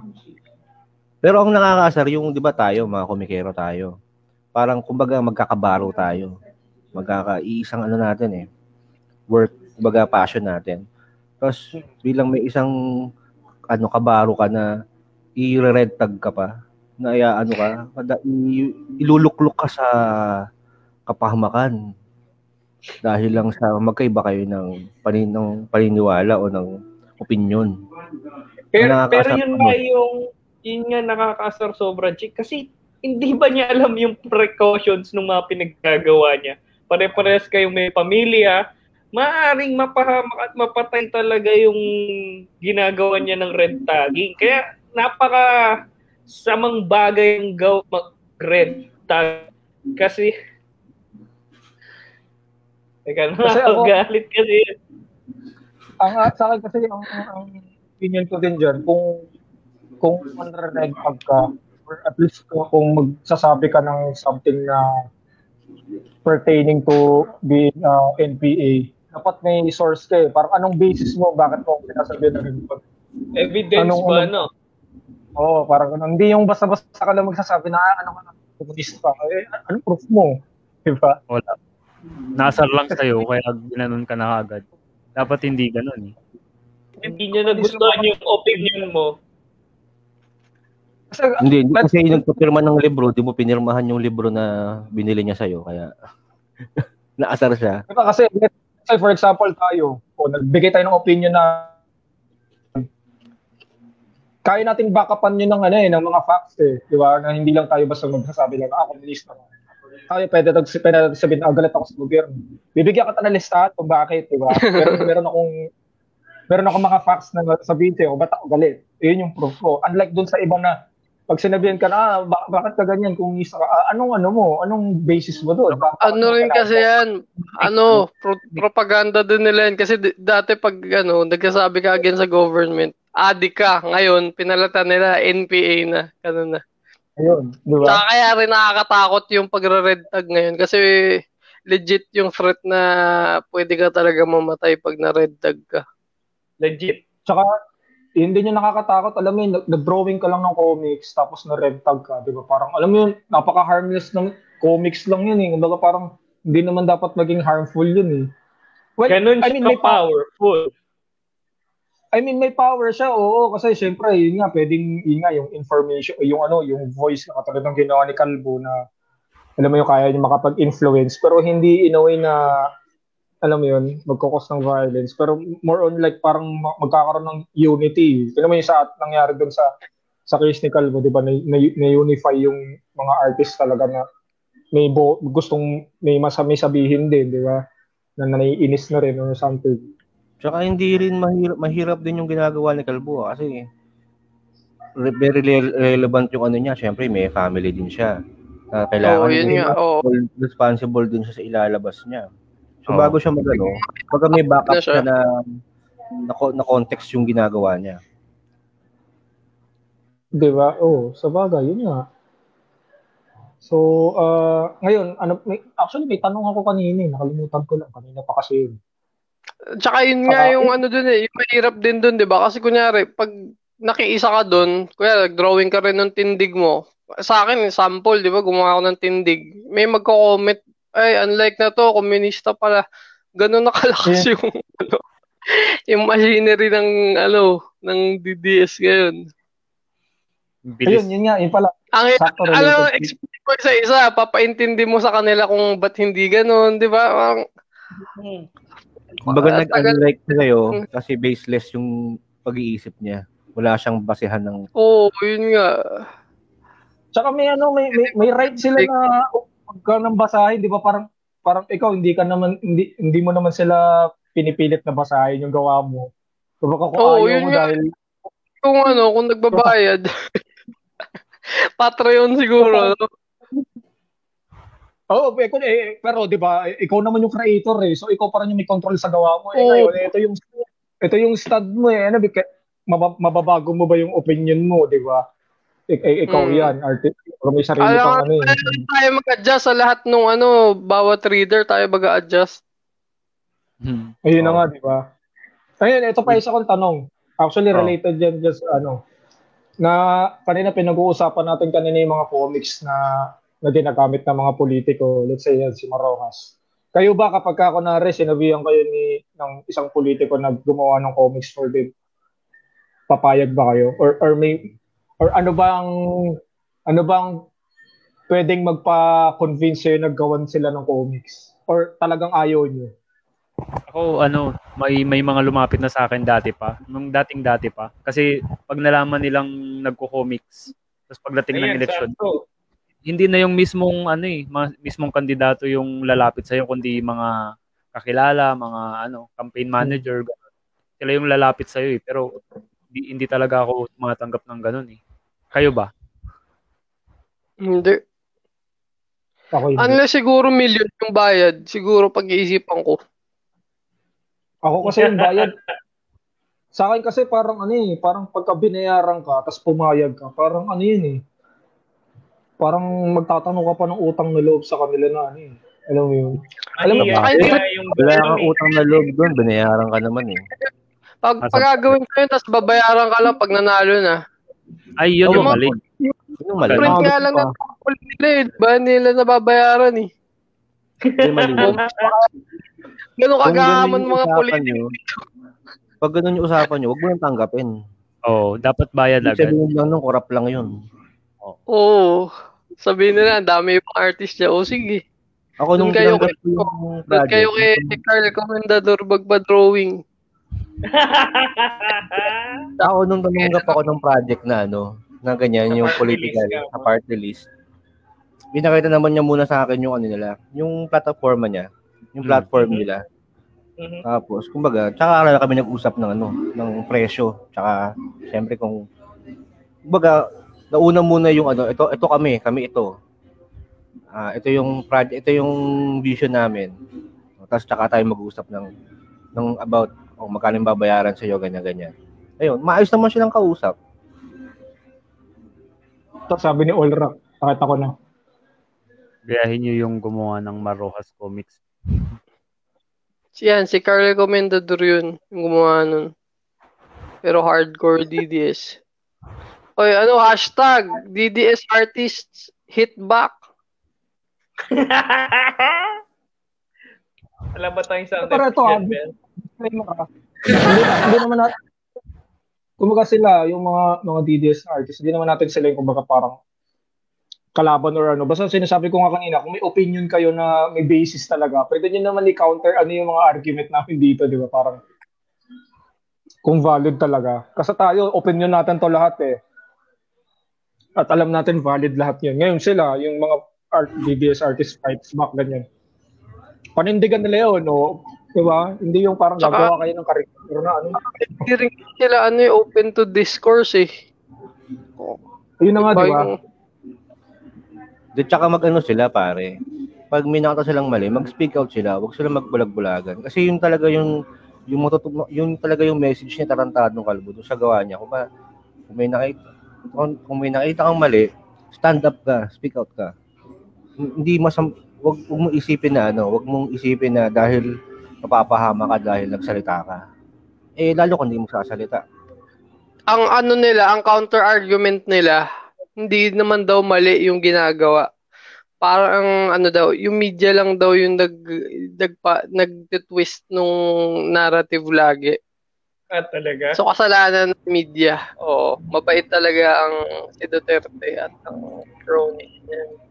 Pero ang nakakaasar yung 'di ba tayo, mga komikero tayo. Parang kumbaga magkakabaro tayo. Magkakaiisang ano natin eh. Work, kumbaga passion natin. Tapos bilang may isang ano kabaro ka na i-red tag ka pa na ano ka, iluluklok ka sa kapahamakan dahil lang sa magkaiba kayo ng panin ng paniniwala o ng opinion. Pero, pero yun nga yung, yun nga nakakasar sobra, Chick. Kasi hindi ba niya alam yung precautions ng mga pinaggagawa niya? Pare-pares kayong may pamilya, maaring mapahamak at mapatay talaga yung ginagawa niya ng red tagging. Kaya napaka samang bagay yung gaw mag-red tag. Kasi Teka, Kasi ako- galit kasi. ang sa akin kasi ang, ang, ang opinion ko din diyan kung kung manre-red ka or at least kung, kung magsasabi ka ng something na pertaining to being uh, NPA dapat may source ka eh. Parang anong basis mo bakit mo sinasabi na red flag? Evidence Anong- ba, anong- no? Oo, parang ganun. Hindi yung basta-basta ka lang magsasabi na ah, ano ka na, komunista. Eh, anong proof mo? Diba? Wala. Nasar lang sa'yo, kaya ginanon ka na agad. Dapat hindi ganun eh. Hindi niya nagustuhan yung opinion mo. Kasi, Hindi, hindi But- kasi nagpapirma ng libro, di mo pinirmahan yung libro na binili niya sa'yo, kaya naasar siya. diba kasi, let's say for example tayo, o nagbigay tayo ng opinion na kaya nating backupan yun ng ano eh, ng mga facts eh, di ba? Na hindi lang tayo basta magsasabi lang, ah, komunista na. Tayo, pwede, tag, pwede natin sabihin, ah, galit ako sa gobyerno. Bibigyan ka ng listahan kung bakit, di ba? Meron, meron akong meron akong mga facts na sabihin sa'yo, ba't ako galit? Yun yung proof ko. Unlike dun sa iba na, pag sinabihan ka na, ah, ba- bakit ka ganyan kung isa ka, ah, anong ano mo? Anong basis mo doon? Bakit- Ano rin kasi yan, ano, pro- propaganda din nila yan. Kasi d- dati pag ano, nagsasabi ka against sa government, adi ka. Ngayon, pinalatan nila, NPA na. Ganun na. Ayun, di ba? Tsaka kaya rin nakakatakot yung pagre-red tag ngayon. Kasi legit yung threat na pwede ka talaga mamatay pag na-red tag ka. Legit. Tsaka, hindi nyo nakakatakot. Alam mo yun, nag- nag-drawing ka lang ng comics, tapos na-red tag ka, di ba? Parang, alam mo yun, napaka-harmless ng comics lang yun eh. Kumbaga parang, hindi naman dapat maging harmful yun eh. Well, Ganun I mean, may power. powerful. I mean, may power siya, oo. Kasi syempre, yun nga, pwedeng, yun nga, yung information, yung ano, yung voice na katulad ng ginawa ni Calvo na, alam mo yung kaya niya makapag-influence, pero hindi in a way na, alam mo yun, magkakos ng violence. Pero more on like, parang ma- magkakaroon ng unity. Alam mo yung sa nangyari doon sa sa case ni Calvo, di ba, na, na, na-unify yung mga artists talaga na may bo, gustong, may masami sabihin din, di ba? Na naiinis na rin or something. Tsaka hindi rin mahirap, mahirap din yung ginagawa ni Calvo ah, kasi very re- relevant yung ano niya. Siyempre, may family din siya. Na kailangan Oo, yun din- nga, oo. responsible din siya sa ilalabas niya. So Oo. bago siya magano, pag may backup Na siya. na na, na context yung ginagawa niya. Di ba? Oo, sa bagay, yun nga. So, uh, ngayon, ano, may, actually may tanong ako kanina, eh, nakalimutan ko lang, kanina pa kasi yun. Tsaka yun nga Saka- yung ano dun eh, yung mahirap din dun, 'di ba? Kasi kunyari, pag nakiisa ka dun, kuya, nag-drawing ka rin ng tindig mo. Sa akin, sample, 'di ba? Gumawa ako ng tindig. May magko-comment, ay, unlike na to, komunista pala. Ganun nakalakas yung ano, yung machinery ng ano, ng DDS ngayon. Bilis. Ayun, yun nga, yun pala. Ang alam, explain ko sa isa, papaintindi mo sa kanila kung ba't hindi ganun, 'di ba? Parang, Kumbaga Ah, nag-unlike na sa'yo kasi baseless yung pag-iisip niya. Wala siyang basehan ng Oo, yun nga. Tsaka may ano, may, may, may right sila na huwag ka nang basahin, di ba? Parang, parang ikaw, hindi ka naman, hindi, hindi mo naman sila pinipilit na basahin yung gawa mo. So baka kung Oo, ayaw mo nga. dahil, Kung ano, kung nagbabayad. Patreon siguro. no? Oo, oh, eh, eh, pero 'di ba, eh, ikaw naman yung creator eh. So ikaw pa rin yung may control sa gawa mo. Eh Oo. ngayon, ito yung ito yung stud mo eh. Ano, bika, mabab- mababago mo ba yung opinion mo, 'di ba? Ik- ikaw Hmm. yan, artist. Pero may sarili Alam kang ano eh. Kailangan tayo mag-adjust sa lahat ng ano, bawat reader tayo mag-adjust. Hmm. Ayun na Oo. nga, 'di ba? Ayun, ito pa isa kong tanong. Actually related yan just ano na kanina pinag-uusapan natin kanina yung mga comics na na ginagamit ng mga politiko, let's say yan, si Marojas. Kayo ba kapag ka kunwari sinabihan kayo ni ng isang politiko na gumawa ng comics for them, papayag ba kayo? Or or may or ano bang ano bang pwedeng magpa-convince sa'yo na gawan sila ng comics? Or talagang ayaw nyo? Ako, ano, may may mga lumapit na sa akin dati pa. Nung dating dati pa. Kasi pag nalaman nilang nagko-comics, tapos pagdating ng Ayan, election, sakto. hindi na yung mismong ano eh, ma- mismong kandidato yung lalapit sa kundi mga kakilala, mga ano, campaign manager, ganun. Sila yung lalapit sa eh. Pero hindi, hindi talaga ako tumatanggap ng ganun eh. Kayo ba? Hindi. Ako hindi. Unless siguro million yung bayad, siguro pag-iisipan ko. Ako kasi yung bayad. Sa akin kasi parang ano eh, parang pagka binayaran ka, tapos pumayag ka, parang ano yun eh. Parang magtatanong ka pa ng utang na loob sa kanila na ano eh. Alam mo yun? Alam mo, kaya yung Wala ano kang utang na loob doon, binayaran ka naman eh. Pag Asa- pagagawin ko yun, tapos babayaran ka lang pag nanalo na. Ay, yun yung mali. Yun yung mali. Friend kaya lang ng kulit nila eh. Ba nila nababayaran eh. Yun yung mali. Ganun kagahaman ganun yung mga nyo, pag ganun yung usapan nyo, huwag mo nang tanggapin. Oo, dapat bayad agad. sabihin lang nung corrupt lang yun. Oo. Sabihin nila, ang dami yung artist niya. O sige. Ako nung kayo ko yung project, kayo kay Carl Comendador Bagba-drawing. ako nung tumanggap ako ng project na ano, na ganyan, Sa yung political, list sa party list. Pinakita naman niya muna sa akin yung ano nila, yung platforma niya, yung Mm. platform Mhm. nila. Mhm. Tapos, kumbaga, tsaka na kami nag-usap ng ano, ng presyo. Tsaka, siyempre kung, kumbaga, nauna muna yung ano, ito, ito kami, kami ito. Ah, ito yung project, ito yung vision namin. Tapos tsaka tayo mag-usap ng, ng about, oh, magkano yung babayaran sa'yo, ganyan, ganyan. Ayun, maayos naman silang kausap. Tapos sabi ni Olrak, bakit ako na? Gayahin nyo yung gumawa ng Marojas Comics. Yan, si Carl Comendador yun. Yung gumawa nun. Pero hardcore DDS. Oy, ano, hashtag DDS artists hit back. Alam ba tayong sound Pero ito? Disclaimer ah. hindi, hindi naman natin, kumbaga sila, yung mga mga DDS artists, hindi naman natin sila yung kumbaga parang kalaban or ano. Basta sinasabi ko nga kanina, kung may opinion kayo na may basis talaga, pwede nyo naman i-counter ano yung mga argument namin dito, di ba? Parang kung valid talaga. Kasi tayo, opinion natin to lahat eh. At alam natin valid lahat yun. Ngayon sila, yung mga art, DDS artist fights back, ganyan. Panindigan nila yun, no? Di ba? Hindi yung parang Tsaka- gagawa kayo ng karikaturo na ano. Hindi rin sila ano eh, open to discourse eh. Yun na nga, di ba? Di tsaka mag-ano sila, pare. Pag may nakita silang mali, mag-speak out sila. Huwag sila magbulag-bulagan. Kasi yun talaga yung yung matutu- yun talaga yung message niya tarantadong kalbo doon sa gawa niya. Kung, ba, kung may nakita kung, kung may nakita kang mali, stand up ka, speak out ka. Hindi masam wag, wag mong isipin na ano, wag mong isipin na dahil mapapahama ka dahil nagsalita ka. Eh lalo kung hindi mo sasalita. ang ano nila, ang counter argument nila, hindi naman daw mali yung ginagawa. Parang ano daw, yung media lang daw yung nag nagpa, nag-twist nung narrative lagi. Ah, talaga? So kasalanan ng media. Oo, mabait talaga ang si Duterte at ang crony. Yan.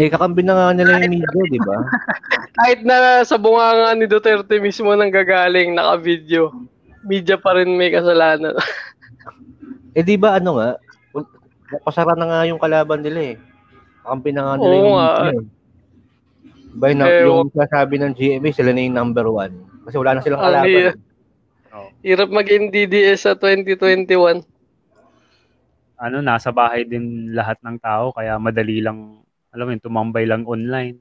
Eh kakampi na nga nila yung media, di ba? Kahit na sa bunganga ni Duterte mismo nang gagaling naka-video, media pa rin may kasalanan. Eh di ba ano nga, pasara na nga yung kalaban nila eh. Kakampi na nga nila Oo yung nga. media eh. Na, Eh, yung sasabi ng GMA, sila na yung number one. Kasi wala na silang Ang kalaban. hirap. Oo. Hirap maging DDS sa 2021. Ano, nasa bahay din lahat ng tao, kaya madali lang, alam mo yun, tumambay lang online.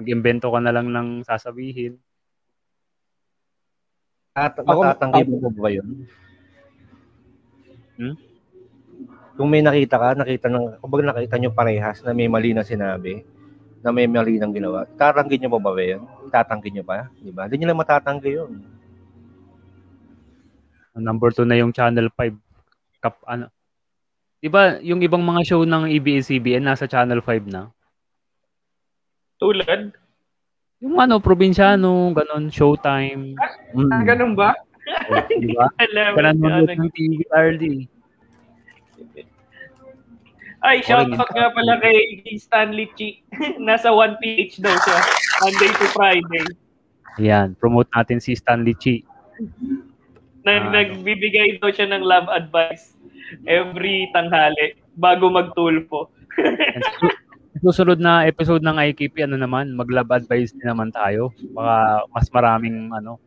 Mag-imbento ka na lang ng sasabihin. At matatanggi mo ba yun? Hmm? Kung may nakita ka, nakita ng, kung nakita nyo parehas na may mali na sinabi, na may mali nang ginawa, tatanggi nyo pa ba ba yun? Tatanggi nyo pa? Di ba? Hindi nyo lang matatanggi yun. Number 2 na yung Channel 5. Kap, ano. Diba, yung ibang mga show ng ABS-CBN nasa Channel 5 na? Tulad? Yung ano, probinsyano, ganun, showtime. Mm. Ah, ganun ba? Di ba? Alam mo, ano- ng TV early. Ay, shoutout nga pala kay Stanley Chi. Nasa 1PH daw siya. Monday to Friday. Yan, promote natin si Stanley Chi. Nag, Ah. nagbibigay daw siya ng love advice every tanghali bago magtulpo. Susunod na episode ng IKP, ano naman, mag-love advice din naman tayo. Baka mas maraming, ano,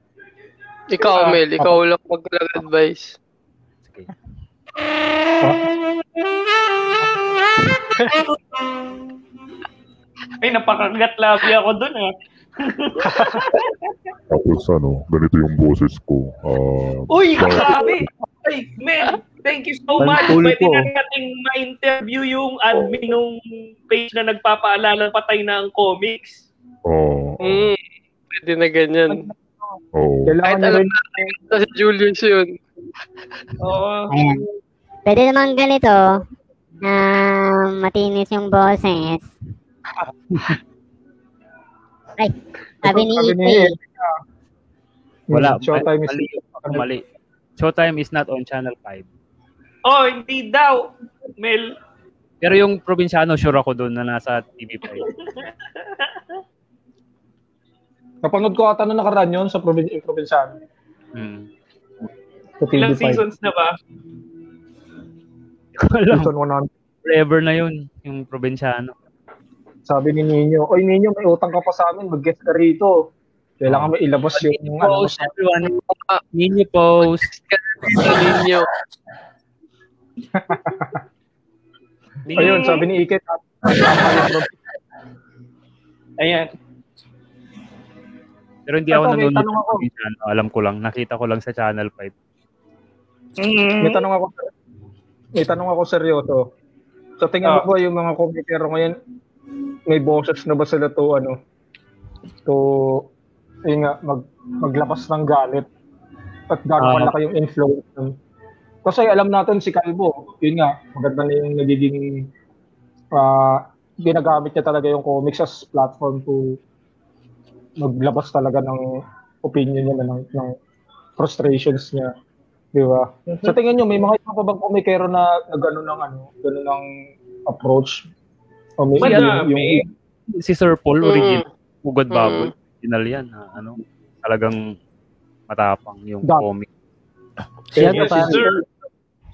Ikaw, Ah, Mel, ikaw lang mag-advise. sige. Ay, napakagat labi ako dun ah. Tapos ano, ganito yung boses ko. Ah, Uy, grabe! Ay, man, thank you so much. Pwede po. na nating ma-interview yung admin nung page na nagpapaalala patay na ang comics. ah, Hmm, pwede na ganyan. oo. Kailangan Kahit nyo alam natin si Julius yun. Oo. Pwede naman ganito, na matinis yung boses. Ay, sabi ni Iti. Wala. Showtime is mali, mali. Showtime is not on Channel 5. Oh, hindi daw. Mel, Pero yung probinsyano, sure ako doon na nasa TV5. Napanood ko ata na nakaraan yun sa provin- yung probinsyan. Hmm. Sa ilang TV5. seasons na ba? Alam, Season 100. forever na yun, yung probinsyano. Sabi ni Nino, Oy Nino, may utang ka pa sa amin, mag-guest ka rito. Kailangan mo ilabas yung ano, Post, everyone. Ninyo post. Ayun, sabi ni Ike, Ayan. Pero hindi ako nanonood ako. Alam ko lang. Nakita ko lang sa Channel 5. may tanong ako, may tanong ako seryoso. Sa tingin mo Ah. ba yung mga komikero ngayon, may boses na ba sila to, ano, to, yun nga, mag, maglabas ng galit at gano'n Ah. kalaki yung influence. Kasi alam natin si Calvo, yun nga, maganda na yung nagiging ah ginagamit niya talaga yung comics as platform to maglabas talaga ng opinion niya ng, ng frustrations niya. Di ba? Sa tingin niyo, may mga iba pa bang komikero na, na gano'n ng ano, gano'n ng approach? O may Madami. Si Sir Paul, Mm. original. Ugod Mm. baboy. Original yan. Ha? Ano, talagang matapang yung Dami. comic. Si ano Yes, pa, sir.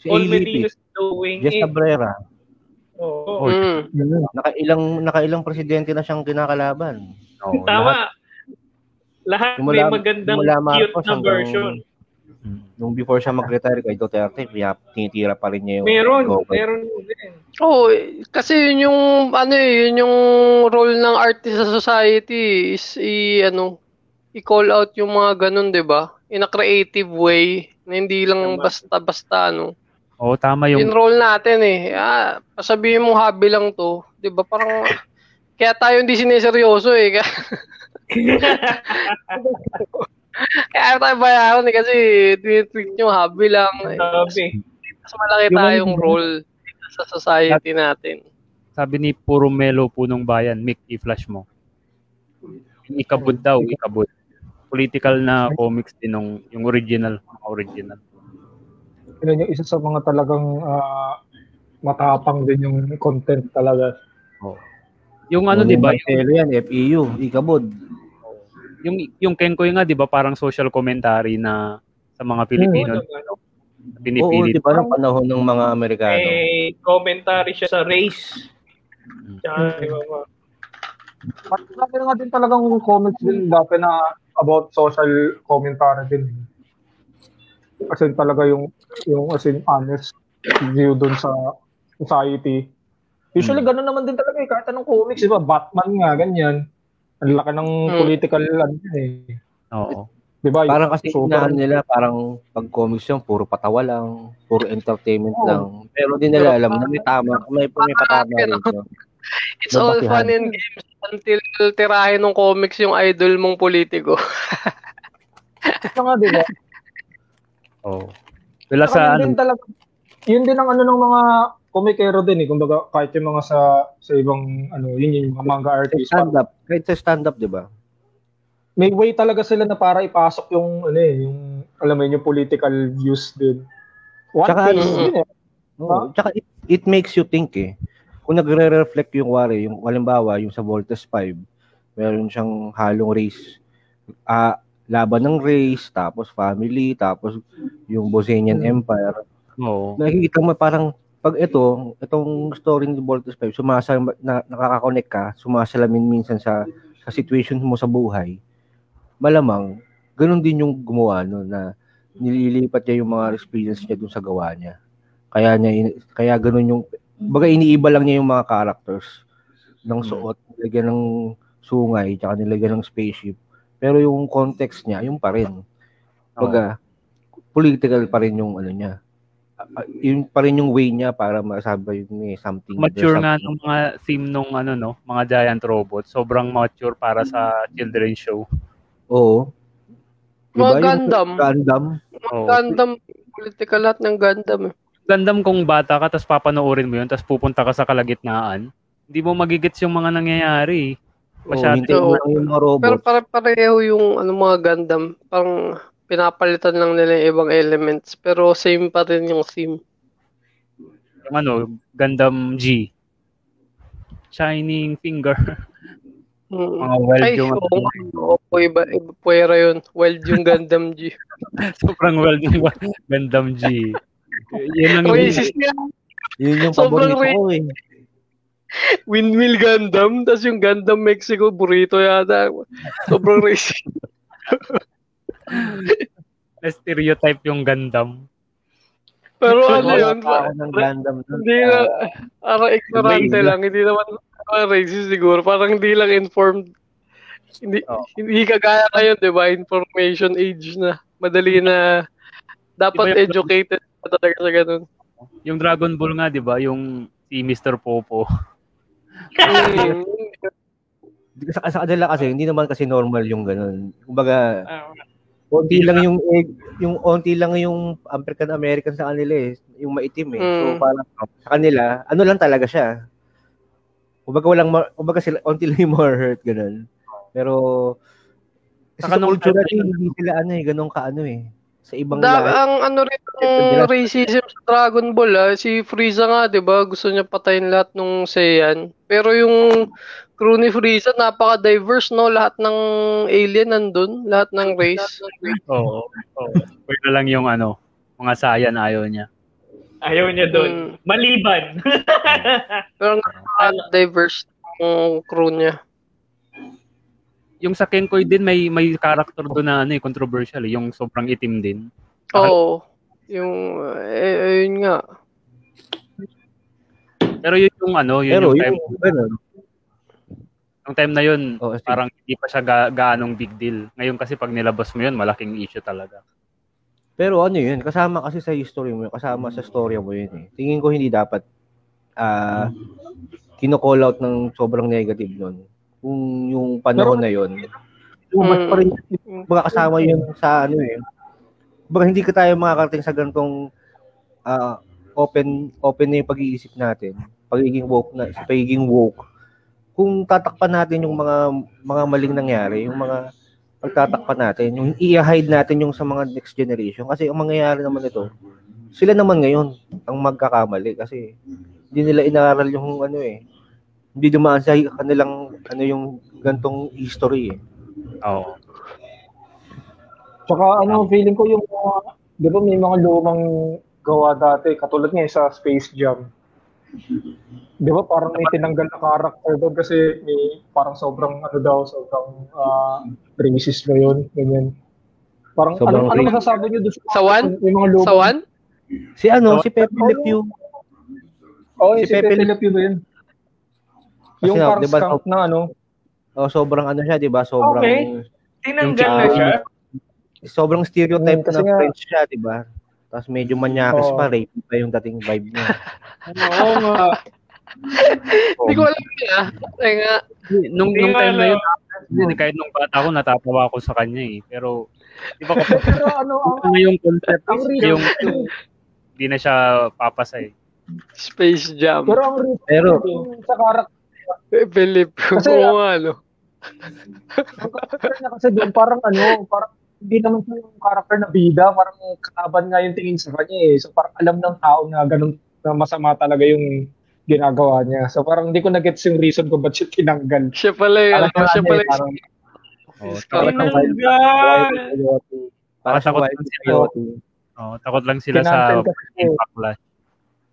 Si Paul A-Lipid, Medina's doing Jess it. Cabrera. Oo. Hmm. Nakailang, nakailang presidente na siyang kinakalaban. Oo, lahat. Tama. Lahat may Simula- magandang cute na version. Mm. Nung before siya mag-retire kay Duterte, kaya tinitira pa rin niya yung Meron. government. Meron din. Oo, eh, kasi yun yung ano eh, yun yung role ng artist sa society is i ano, i-call out yung mga ganun, 'di ba? In a creative way na hindi lang basta-basta ano. Oo, tama yung Yung role natin eh. Ah, sabihin mo hobby lang 'to, 'di ba? Parang kaya tayo hindi sineseryoso eh. Kaya tayo bayaran eh kasi tinitreat nyo hobby lang. Eh. Sabi. Mas malaki Yung tayong role sa society natin. sabi ni Puro Melo Punong Bayan, Mick, i-flash mo. Yung ikabud daw, ikabud. Political na comics din nung, yung original, original. Yun yung isa sa mga talagang ah, matapang din yung content talaga. Yung ano, di ba? Yung, yan, FEU, Ikabod. yung, yung Kenkoy nga, di ba, parang social commentary na sa mga Pilipino. Oo naman. Oo, Pinipilit. di ba ng panahon ng mga Amerikano? May commentary siya sa race. Mm. Tsaka, di ba, mga- Mas marami nga din talagang comics din dati na about social commentary din. As in talaga yung, yung as in honest view dun sa society. Usually ganun naman din talaga eh, kahit anong comics, di ba? Batman nga, ganyan. Ang laki ng Hmm. political ano eh. Oo. Di ba? Parang kasi Super- inaano nila, parang pag comics yung puro patawa lang, puro entertainment Oo. lang. Pero di nila alam na may tama, may, may patama rin. yun. It's all fun and games until tirahin ng comics yung idol mong politiko. Ito nga, di ba? Oo. Wala Saka sa yun ano, din talaga, yun din ang ano ng mga komikero din eh. Kumbaga, kahit yung mga sa sa ibang, ano, yun yung mga manga artist. stand-up, kahit sa stand-up, di ba? May way talaga sila na para ipasok yung, ano eh, yung, alam mo yun, yung political views din. One Tsaka Piece ano, din eh. Oo. Tsaka it, it makes you think eh. Kung nagre-reflect yung wari, yung halimbawa, yung sa Voltes 5, meron siyang halong race ah, laban ng race, tapos family, tapos yung Bosnian Empire. Oo. Nakikita mo parang pag ito, itong story ni Voltus 5, sumasal na, nakaka-connect ka, sumasalamin minsan sa sa situation mo sa buhay. Malamang ganun din yung gumawa no na nililipat niya yung mga experience niya dun sa gawa niya. Kaya niya kaya ganun yung baga iniiba lang niya yung mga characters ng suot, nilagyan ng sungay, tsaka nilagyan ng spaceship. Pero yung context niya, yung pa rin. Baga, political pa rin yung ano niya. Ah, yun pa rin yung way niya para masabi yun eh, something. Mature there's nga something- nung mga theme nung ano no, mga giant robot. Sobrang mature para sa children's show. Oo. Mga Yung Gundam. Gundam. Oo. Gundam, political lahat ng Gundam. eh. Gandam kung bata ka tapos papanoorin mo yun tapos pupunta ka sa kalagitnaan. Hindi mo magigets yung mga nangyayari. Masyado. Oo. lang yung mga Pero pare pareho yung ano mga Gundam, parang pinapalitan lang nila yung ibang elements pero same pa rin yung theme. Ano, Gundam G. Shining Finger. Mm. mga wild Ay, yung oo, oo, iba, iba puwera yun. Wild yung Gundam G. sobrang wild yung Gundam G. Yun Oasis niya, Yun yung Sobrang paborito ko eh. Windmill Gundam, tas yung Gundam Mexico, burrito yata. Sobrang racist. na stereotype yung Gundam. Pero Wala ano yun, ng Gundam hindi na, parang ignorante lang, hindi naman parang racist siguro, parang hindi lang informed. Hindi, Oo. hindi kagaya ngayon, di ba? Information age na. Madali na, dapat Iba yung- educated ka talaga sa ganun. Yung Dragon Ball nga, di ba? Yung si Mr. Popo. Mm. Sa, sa kanila kasi, hindi naman kasi normal yung ganun. Kumbaga, onti lang yung egg, yung onti lang yung African American sa kanila eh, yung maitim eh. So Mm. parang sa kanila, ano lang talaga siya. Kumbaga walang kumbaga sila onti lang yung more hurt ganun. Pero kasi Saka sa culture natin, hindi sila ano eh, ganun ka ano eh. Sa ibang Da, lahi. ang ano rin ang racism sa Dragon Ball ah, si Frieza nga 'di ba, gusto niya patayin lahat ng Saiyan. Pero yung crew ni Frieza napaka-diverse no, lahat ng alien nandun, lahat ng race. Oo. Oo. Pwede lang yung ano, mga Saiyan ayaw niya. Ayaw niya doon. Mm. Maliban. Pero napaka-diverse yung crew niya. Yung sa Kenkoy din, may may character doon na ano, eh, controversial. Eh, yung sobrang itim din. Oo. Yung eh, ayun nga. Pero yun yung ano, yun Pero yung yung time, ganun. yung time na yun, Oh, parang hindi pa siya ga- gaanong big deal. Ngayon kasi pag nilabas mo yun, malaking issue talaga. Pero ano yun, kasama kasi sa history mo, yun, kasama sa storya mo yun eh. Tingin ko hindi dapat ah kino-call out ng sobrang negative nun. Kung yung panahon na yun, lumabas pa rin, baga kasama yun sa ano eh. Baga hindi ka tayo makakarating sa ganitong ah, open open na yung pag-iisip natin. Pagiging woke na, pagiging woke. Kung tatakpan natin yung mga mga maling nangyari, yung mga pagtatakpan natin, yung i-hide natin yung sa mga next generation. Kasi ang mangyayari naman ito, sila naman ngayon ang magkakamali kasi hindi nila inaral yung ano eh. Hindi dumaan sa kanilang ano yung gantong history eh. Oo. Tsaka ano, feeling ko yung mga, di ba may mga lumang gawa dati, katulad nga sa Space Jam. Di ba parang may tinanggal na character doon kasi may parang sobrang ano daw, sobrang uh, racist na yun, ganyan. Parang Sobrang ano, ano masasabi niyo doon Sa one? Yung mga lumang, Sa one? Si ano, Oh, si Pepe Le Pew. Oh, si si, Pepe Le Pew ba yun? Kasi Yung nga, parang di ba, skunk na ano, Oh, sobrang ano siya, 'di ba? Sobrang Okay. Tinanggal na siya. sobrang stereotype Mm, kasi na nga- French siya, 'di ba? Tapos medyo manyakis Oo. pa, rape pa yung dating vibe niya. Oo nga. Hindi ko alam niya. Ay nga. Nung, nung time na yun, hindi, kahit nung bata ako, natatawa ako sa kanya eh. Pero, di ba kapag pero ano, ang, ano yung concept yung hindi na siya papasa eh. Space Jam. pero ang reason Pero yung sa character Philip. Kasi, Oo nga, no. Ang character niya kasi doon, parang ano, parang hindi naman siya yung character na bida, parang kalaban nga yung tingin sa kanya eh. So parang alam ng tao na ganun, na masama talaga yung ginagawa niya. So parang hindi ko na-gets yung reason kung ba't siya tinanggal. Siya pala yung, Alam ano, siya pala eh, parang, Oh, Diyos ko. takot lang Takot sila. coyote. Takot lang sila sa backlash.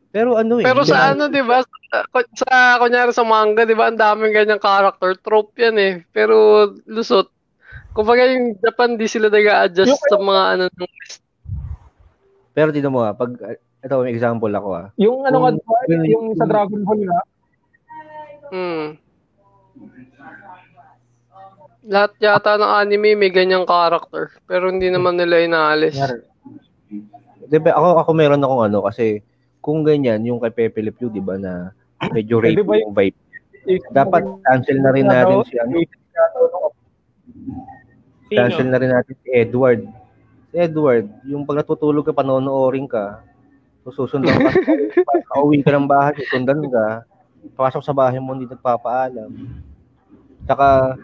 Pero ano eh. Pero sa ano, di ba? Sa, sa, kunyari sa manga, di ba? Ang daming ganyang character. Trope yan eh. Pero lusot. Kumbaga yung Japan, di sila nag-a-adjust Yung- sa mga ano ng Pero dito mo ah, pag ito may example ako ah. Yung ano nga, diba, yung sa Dragon Ball nga, Hmm. Lahat yata ng anime may ganyang character. Pero hindi naman nila inaalis. Kunyari, Di ba ako ako meron akong ano kasi kung ganyan yung kay Pepe Le Pew, di ba na medyo rape ba yung vibe. Dapat cancel na rin natin si ano, cancel na rin natin si Edward. Si Edward, yung pag natutulog ka, panonoorin ka, susundan ka, pauwi ka ng bahay, susundan ka, pasok sa bahay mo, hindi nagpapaalam. Saka,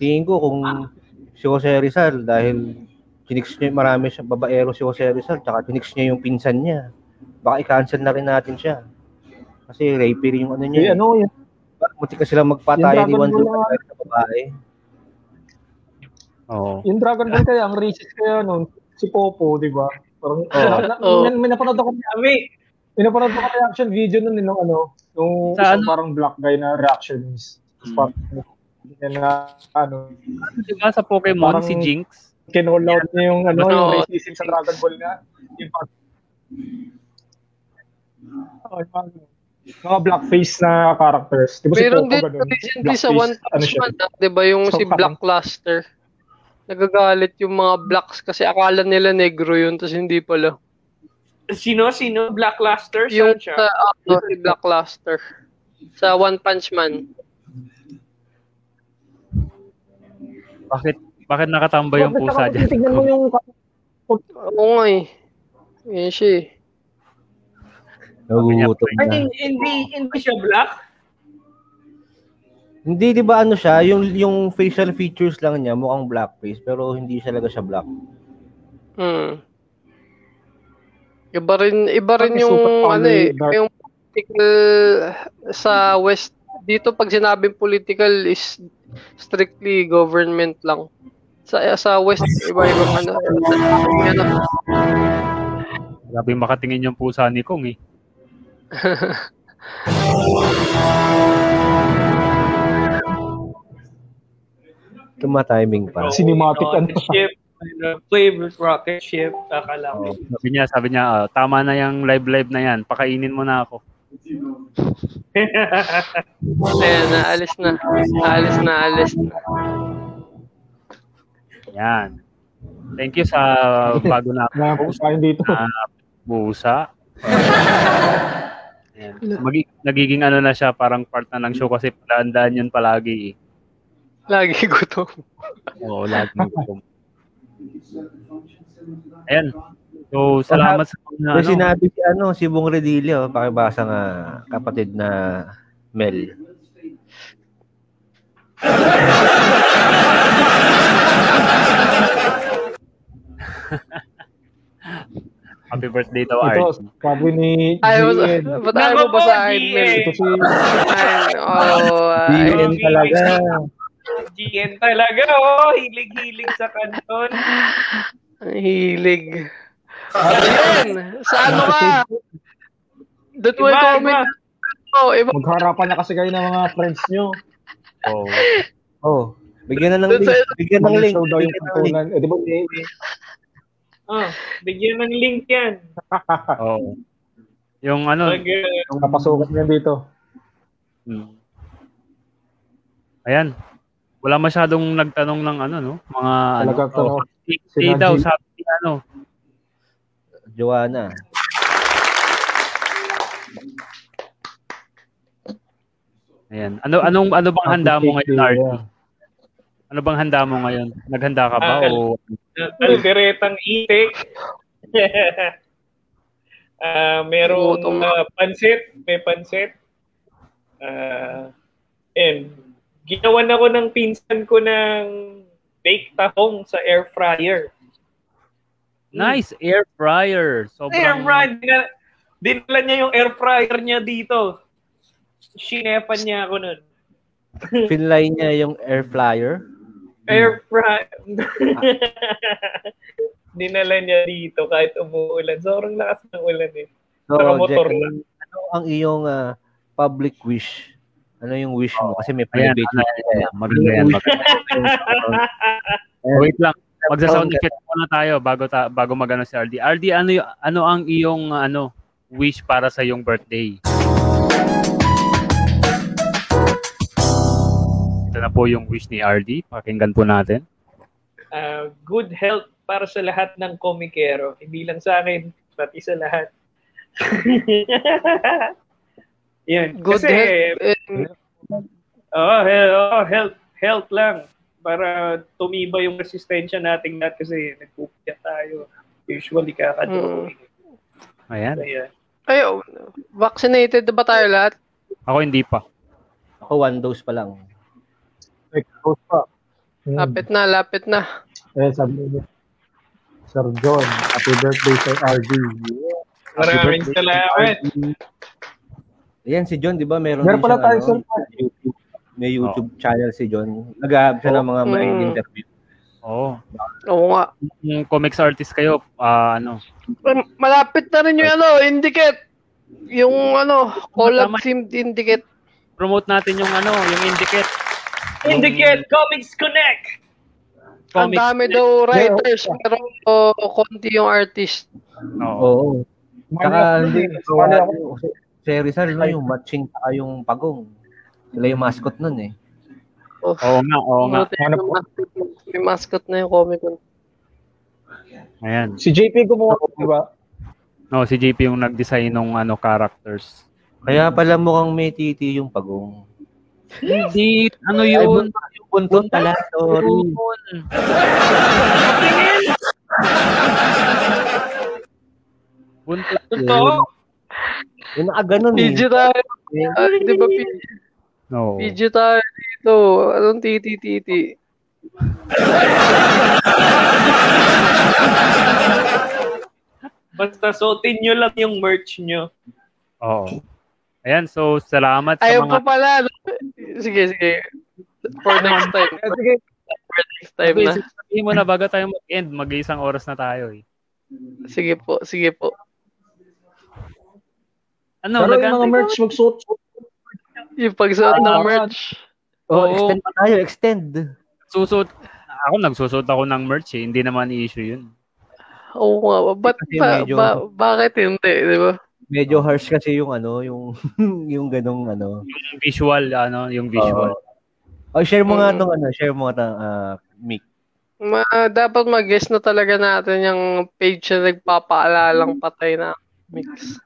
tingin ko kung si Jose Rizal, dahil kinix niya, marami siya, babaero si Jose Rizal, tsaka kinix niya yung pinsan niya, baka i-cancel na rin natin siya. Kasi rape rin yung ano eh, niya. ano, yung, Munti ka sila magpatayan ni Ball Luna sa babae. Oo. yung Dragon Ball kaya, ang racist kaya nun, si Popo, di ba? Parang, Oo. na, na, Oo. may, may napanood ako, Kami, may napanood ako reaction video nun, nung ano, yung Sa isang ano? parang black guy na reactionist. Hmm. Parang, yun na, ano, Di ba sa Pokemon, Parang- si Jinx? kinall out niya yung, ano, Oo. yung racism sa Dragon Ball nga. Yung, Oh, mga, blackface na characters. Di ba si Meron Popo din recently sa One Blackface, ano Punch? Man, ah, di ba yung So, si Black Cluster? Nagagalit yung mga blacks kasi akala nila negro yun, tapos hindi pala. sino? Sino? Black Luster? Yung siya? sa, ano, si Black Cluster. Sa One Punch Man. Bakit bakit nakatambay yung pusa dyan? Tingnan mo yung Oo nga eh. Yan siya eh. Nagugutom Ay, na. hindi, hindi siya black? Hindi, di ba ano siya, yung, yung facial features lang niya, mukhang blackface, pero hindi siya talaga siya black. Hmm. Iba rin, iba rin Pati yung, super ano eh, dark. yung political sa West, dito pag sinabing political is strictly government lang. Sa sa West, iba-ibang ano. ano Grabe makatingin yung pusa ni Kong eh. Tuma-timing pa. Cinematic ano. Rocket ship. Favorite rocket ship. Akala ko. Oh, sabi niya, sabi niya, ah, tama na yung live-live na yan. Pakainin mo na ako. Ayan, naalis na. Naalis na, naalis na. Yan. Thank you sa bago na Na post tayo dito. na busa. Ayan. Magi- nagiging ano na siya, parang part na ng show kasi daan yun palagi eh. Lagi gutom. Oo, lagi. gutom. Ayan. So, salamat sa mga ano. sinabi si ano, si Bong Redillo, pakibasa nga kapatid na Mel. Happy birthday daw, Ito, Art. sabi ni mo, GN. ba't ayaw mo ba sa akin, Nako po, Mel? Ito si Ay, oh, ay. GN talaga. GN talaga, oh. Hilig-hilig sa kanton. Ang hilig. Ayan, sa ano ka? Doon mo Iba, i-comment. Oh, iba. Magharapan na kasi kayo ng mga friends nyo. Oh. Oh, bigyan na ng link. Bigyan ng link. Bigyan ng link. Eh, di ba, eh, Oh, bigyan ng link yan. Oo. Yung ano, uh, yung napasukan niya dito. mm. Ayan. Wala masyadong nagtanong ng ano, no? Mga ano. Talagang Oh, si, daw, sabi ano. Joanna. Ayan. Ano anong ano bang handa mo ngayon, Art? Ano bang handa mo ngayon? Naghanda ka ba Ah, o Alderetang itik. Ah, merong ah, pansit, may pansit. Ah, and ginawan ako ng pinsan ko ng baked tahong sa air fryer. Nice air fryer. Sobrang Air fryer. Dinala, dinala niya yung air fryer niya dito. Sinepan niya ako nun. Finlay niya yung air flyer. Air fry. Dinala niya dito kahit umuulan. Sobrang lakas ng ulan eh. So, Nakamotor Jack, lang. ano ang iyong ah, public wish? Ano yung wish mo? Kasi may private ano, wish. ayan, maganda yan. Wait lang. Magsa-sound effect muna tayo bago ta bago magano si RD. RD, ano y- ano ang iyong ano wish para sa iyong birthday? Ito na po yung wish ni RD. Pakinggan po natin. Ah, good health para sa lahat ng komikero. Hindi lang sa akin, pati sa lahat. Yan. Good Kasi, health. and oh, health, oh, health, health lang. Para tumibay yung resistensya nating lahat kasi nagpupya tayo. Usually kakadumi. Ayan. Ayan. Ay, oh, vaccinated na ba tayo lahat? Ako hindi pa. Ako one dose pa lang. Close pa. Hmm. Lapit na, lapit na. Eh, sabi niya, Sir John, happy birthday sa RD. Yeah. Maraming salamat. Ayan si John, di ba? Meron, Meron din pala tayo, ano, YouTube. May YouTube channel si John. Nag-aab siya ng mga Mm. mga interview. Oo. Oo nga. Kung comics artist kayo, ah, ano, Malapit na rin yung ano, indicate. Yung ano, collab themed indicate. promote natin yung ano, yung Indicate. Indicate Comics Connect! Ang Comics. dami daw writers, pero oh, konti yung artist. Oo. Oo. Saka, hindi, ako. si Rizal, no, yung matching saka yung pagong. Sila yung mascot nun eh. Oh, Oo nga, oo nga. yung mascot, may mascot na yung Comic Con. Ayan. Si JP gumawa, di ba? No, si JP yung nag-design ng ano characters. Kaya pala mukhang may titi yung pagong. Hindi, ano Ay, yun? buntot, yung buntot pala. Sorry. Yun. Buntot Totoo? Yung nakaganon eh. PG tayo. Ah, di ba PG, No. PG tayo dito? Anong titi-titi? Basta suotin nyo lang yung merch nyo. Oo. Ayan, so salamat sa Ayaw mga pa pala. no? Sige, sige. For next time. For Sige, next time na. Sabihin mo na bago tayo mag-end, mag-isang oras na tayo eh. Sige po, sige po. Ano, pero yung mga merch, magsuot. Yung pagsuot ng Ah, merch. Oh, Oo. extend pa tayo, extend. susot. Ako nagsusot ako ng merch eh. Hindi naman issue yun. Oo nga. Ba't ba, ba- bakit hindi, di ba? Medyo harsh kasi yung ano, yung yung ganong ano. Yung visual, ano, yung visual. Oh, share mo nga Mm. tong ano, share mo nga tong uh, mic. Ma, dapat mag-guess na talaga natin yung page na nagpapaalalang patay na mix.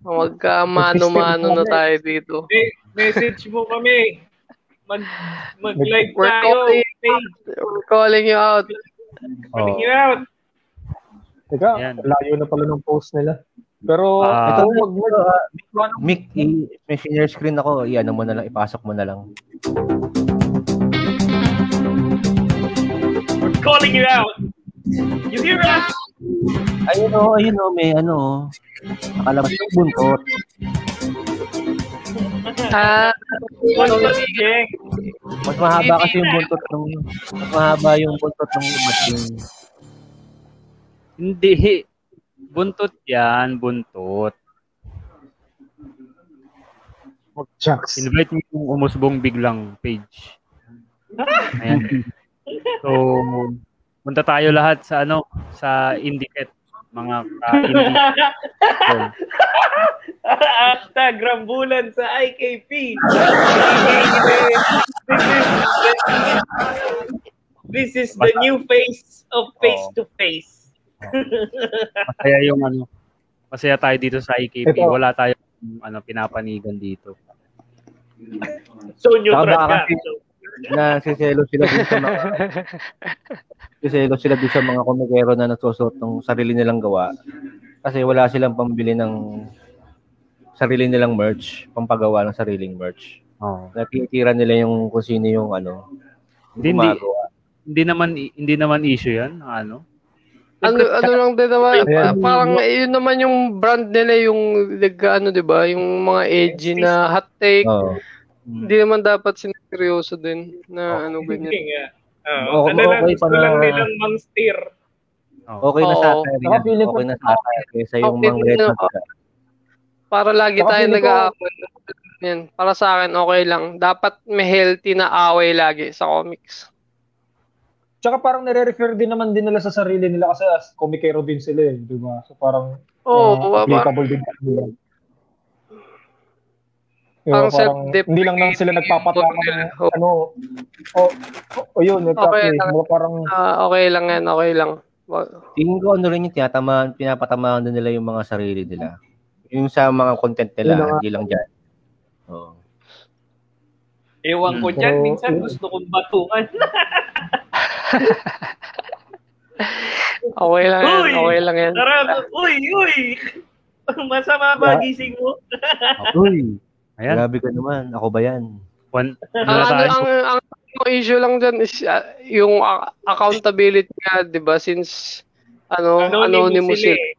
Magka-mano-mano na tayo dito. Me- message mo kami. Mag, mag-live We're tayo. calling, Page. we're calling you out. Calling you out. Teka, Ayan. layo na pala ng post nila. Pero, Ah. ito, wag mo, Mic, i- may share screen ako, i-ano mo na lang, ipasok mo na lang. We're calling you out. You hear us? Ayun oh, ayun oh, may ano oh. Nakalabas yung buntot. Ah? Mas mahaba kasi yung buntot ng mas mahaba yung buntot ng machine. Hindi. Buntot yan, buntot. Jacks. Invite mo yung umusbong biglang page. Ayan. So, punta tayo lahat sa ano, sa Indicate. Mga ka-indie. Hashtag Rambulan sa IKP. This is the new face of face to face. Masaya yung ano, masaya tayo dito sa IKP. Ito. Wala tayo ano, pinapanigan dito. So neutral ka. kasi. Na siselo sila dun sa mga siselo sila dun sa mga komikero na nagsusuot ng sarili nilang gawa. Kasi wala silang pambili ng sarili nilang merch, pampagawa ng sariling merch. Oh. Natitira nila yung kung sino yung ano, Hindi, hindi, gumagawa. hindi naman hindi naman issue 'yan, ano. Ano, ano lang din naman, Ayan. pa- parang yun naman yung brand nila yung ano, di ba? Yung mga edgy na hot take. Oo. Hindi naman dapat sineryoso din na ano ganyan. Nga. Oo, Okay- ano lang, okay gusto lang nilang mang steer. Okay na yan. feeling ko- Okay na satire kaysa yung Okay mga red. Para lagi Saka tayo nag-aaway. Yan. Para sa akin, okay lang. Dapat may healthy na away lagi sa comics. Tsaka parang nire-refer din naman din nila sa sarili nila kasi as komikero din sila eh, di ba? So parang Oo, uh, oh, applicable din sa kanila. Kaya Parang hindi lang naman sila nagpapatama nila. ng ano, o, o, o yun, exactly. Okay lang. Mga parang, okay lang yan, okay lang. Tingin ko ano rin yung tinatamaan, pinapatamaan din nila yung mga sarili nila. Yung sa mga content Yun nila, nga. hindi lang dyan. Oo. Ewan ko Hmm. dyan, minsan gusto kong batukan. Okay lang yan, Uy! okay lang yan. Tara, uy, uy! Masama ba Yeah. gising mo? Uy, Ayan. grabe ka naman. Ako ba yan? One, ano Ang, ano, ang, ang, ang issue lang dyan is uh, yung a- accountability nga, di ba? Since ano, anonymous, sila sila. eh.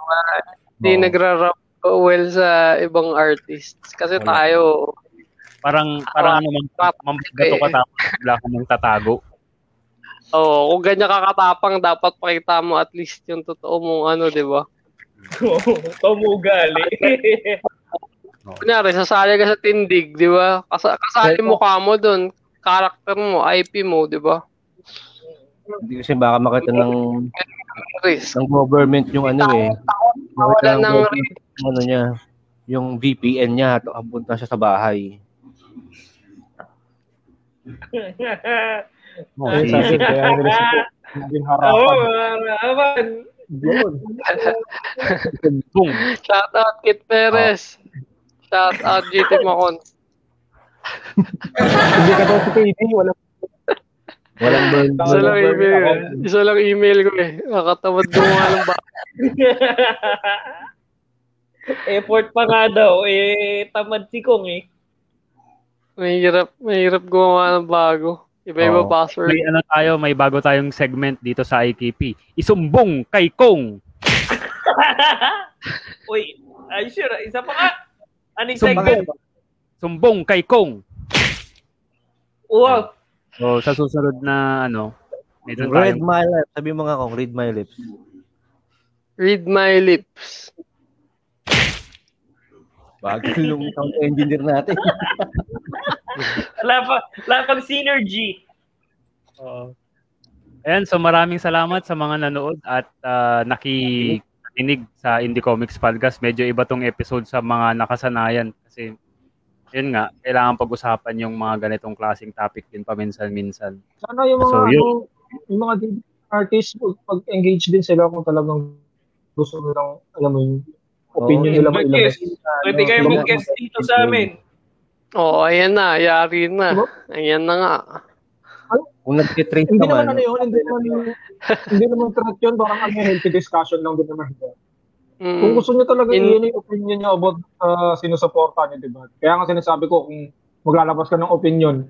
Hindi Oo. nagra well sa ibang artists. Kasi Wala. tayo, Parang, parang ano, mam, mambato ka Eh. tapos bigla ka nang tatago. Oh, kung ganyan ka katapang, dapat pakita mo at least yung totoo mong ano, di ba? Tumugali. Kunyari, sasali ka sa tindig, di ba? Kas- kasali mo ka mo doon, karakter mo, IP mo, di ba? Hindi kasi baka makita ng, Risk. ng government yung ano eh. Makita Wala ng yung ano niya, yung VPN niya, at abunta siya sa bahay. Oh, ayun si- sa akin, kaya nila naging Oo, harapan. aman. Yun. Boom. Shout out Kit Perez. Shout out GT Macon. Hindi ka daw si KD, wala Walang burn. Isa lang email. Isa lang email ko eh. Nakatamad gumawa ng ba. Effort pa nga daw. Eh, tamad si Kong eh. Mahirap, mahirap gumawa ng bago. Iba-iba Oo. password. May ano tayo, may bago tayong segment dito sa IKP. Isumbong kay Kong. Uy, ay sure. Isa pa nga. Anong Sumbong. segment? Sumbong kay Kong. Wow. So, sa susunod na ano, meron Read tayong my lips. Sabi mo nga kung read my lips. Read my lips. Bago yung sound engineer natin. Wala pa, wala pang synergy. Oo. Ayan, so maraming salamat sa mga nanood at uh, nakikinig sa Indie Comics Podcast. Medyo iba tong episode sa mga nakasanayan kasi yun nga, kailangan pag-usapan yung mga ganitong klaseng topic din paminsan-minsan. Sana yung mga, So, yun. ano, yung mga artists, pag-engage din sila kung talagang gusto nilang, alam mo yung opinion Oo, nila mailabas. Pwede kayo Ano, mag-guest dito sa amin. Oo, oh, ayan na. Yari na. Ayan na nga. Kung nag-trace Hindi naman naman, ano yun, hindi naman, hindi naman threat yun, parang ano, healthy discussion lang din naman. Kung Mm. gusto niyo talaga In- yun yung opinion niyo about uh, sinusuporta niyo, di ba? Kaya nga sinasabi ko, kung maglalabas ka ng opinion,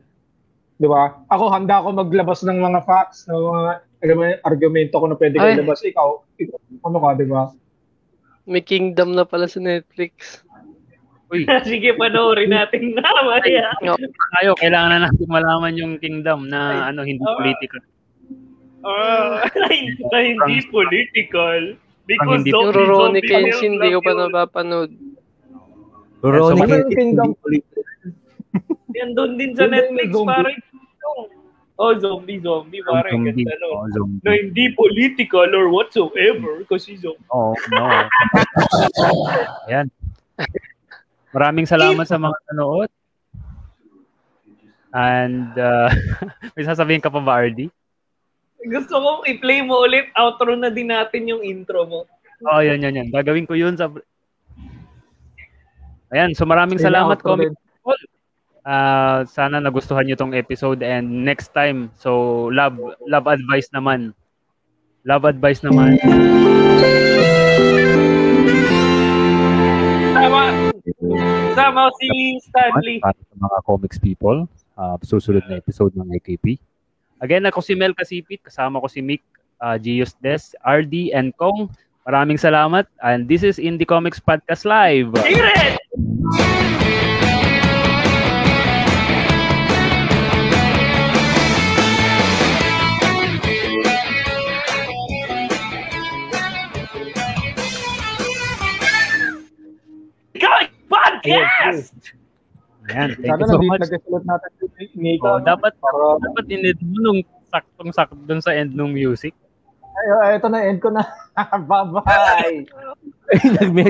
di ba? Ako, handa ako maglabas ng mga facts, ng mga yun, argumento ko na pwede ko Ay. ilabas. Ikaw, ikaw, ano ka, di ba? May kingdom na pala sa Netflix. Uy, Sige, panoorin natin na. Maya. tayo, kailangan na natin malaman yung kingdom na ano hindi Ah. political. Ah, na hindi political. Because hindi- Yung zombie, Rurouni zombie Kenshin, hindi ko pa napapanood. Rurouni Kenshin, Kingdom. hindi political. Yan doon din sa Netflix, zombie. Oh, zombie, zombie, pare. Zombie. Ganda, no? Oh, zombie. Na hindi political or whatsoever kasi zombie. Oo, no. Ayan. Maraming salamat sa mga nanood. And uh, may sasabihin ka pa ba, RD? Gusto kong i-play mo ulit. Outro na din natin yung intro mo. Oh, yan, yan, yan. Gagawin ko yun sa... Ayan, so maraming salamat, outro Ah, sana nagustuhan niyo tong episode and next time, so love love advice naman. Love advice naman. Tama. Tama si Stanley. Para sa mga comics people, ah, susunod na episode ng AKP. Again, ako si Mel Kasipit, kasama ko si Mick, uh, Gios Des, RD, and Kong. Maraming salamat. And this is Indie Comics Podcast Live. Tigret! Podcast! Ayan, thank Sana you so nandito much. nagkasulat natin si Nika. Oh, dapat Para, dapat inid mo nung saktong-sakto dun sa end ng music. ay, ay, ito na, end ko na. Bye-bye. Nag-message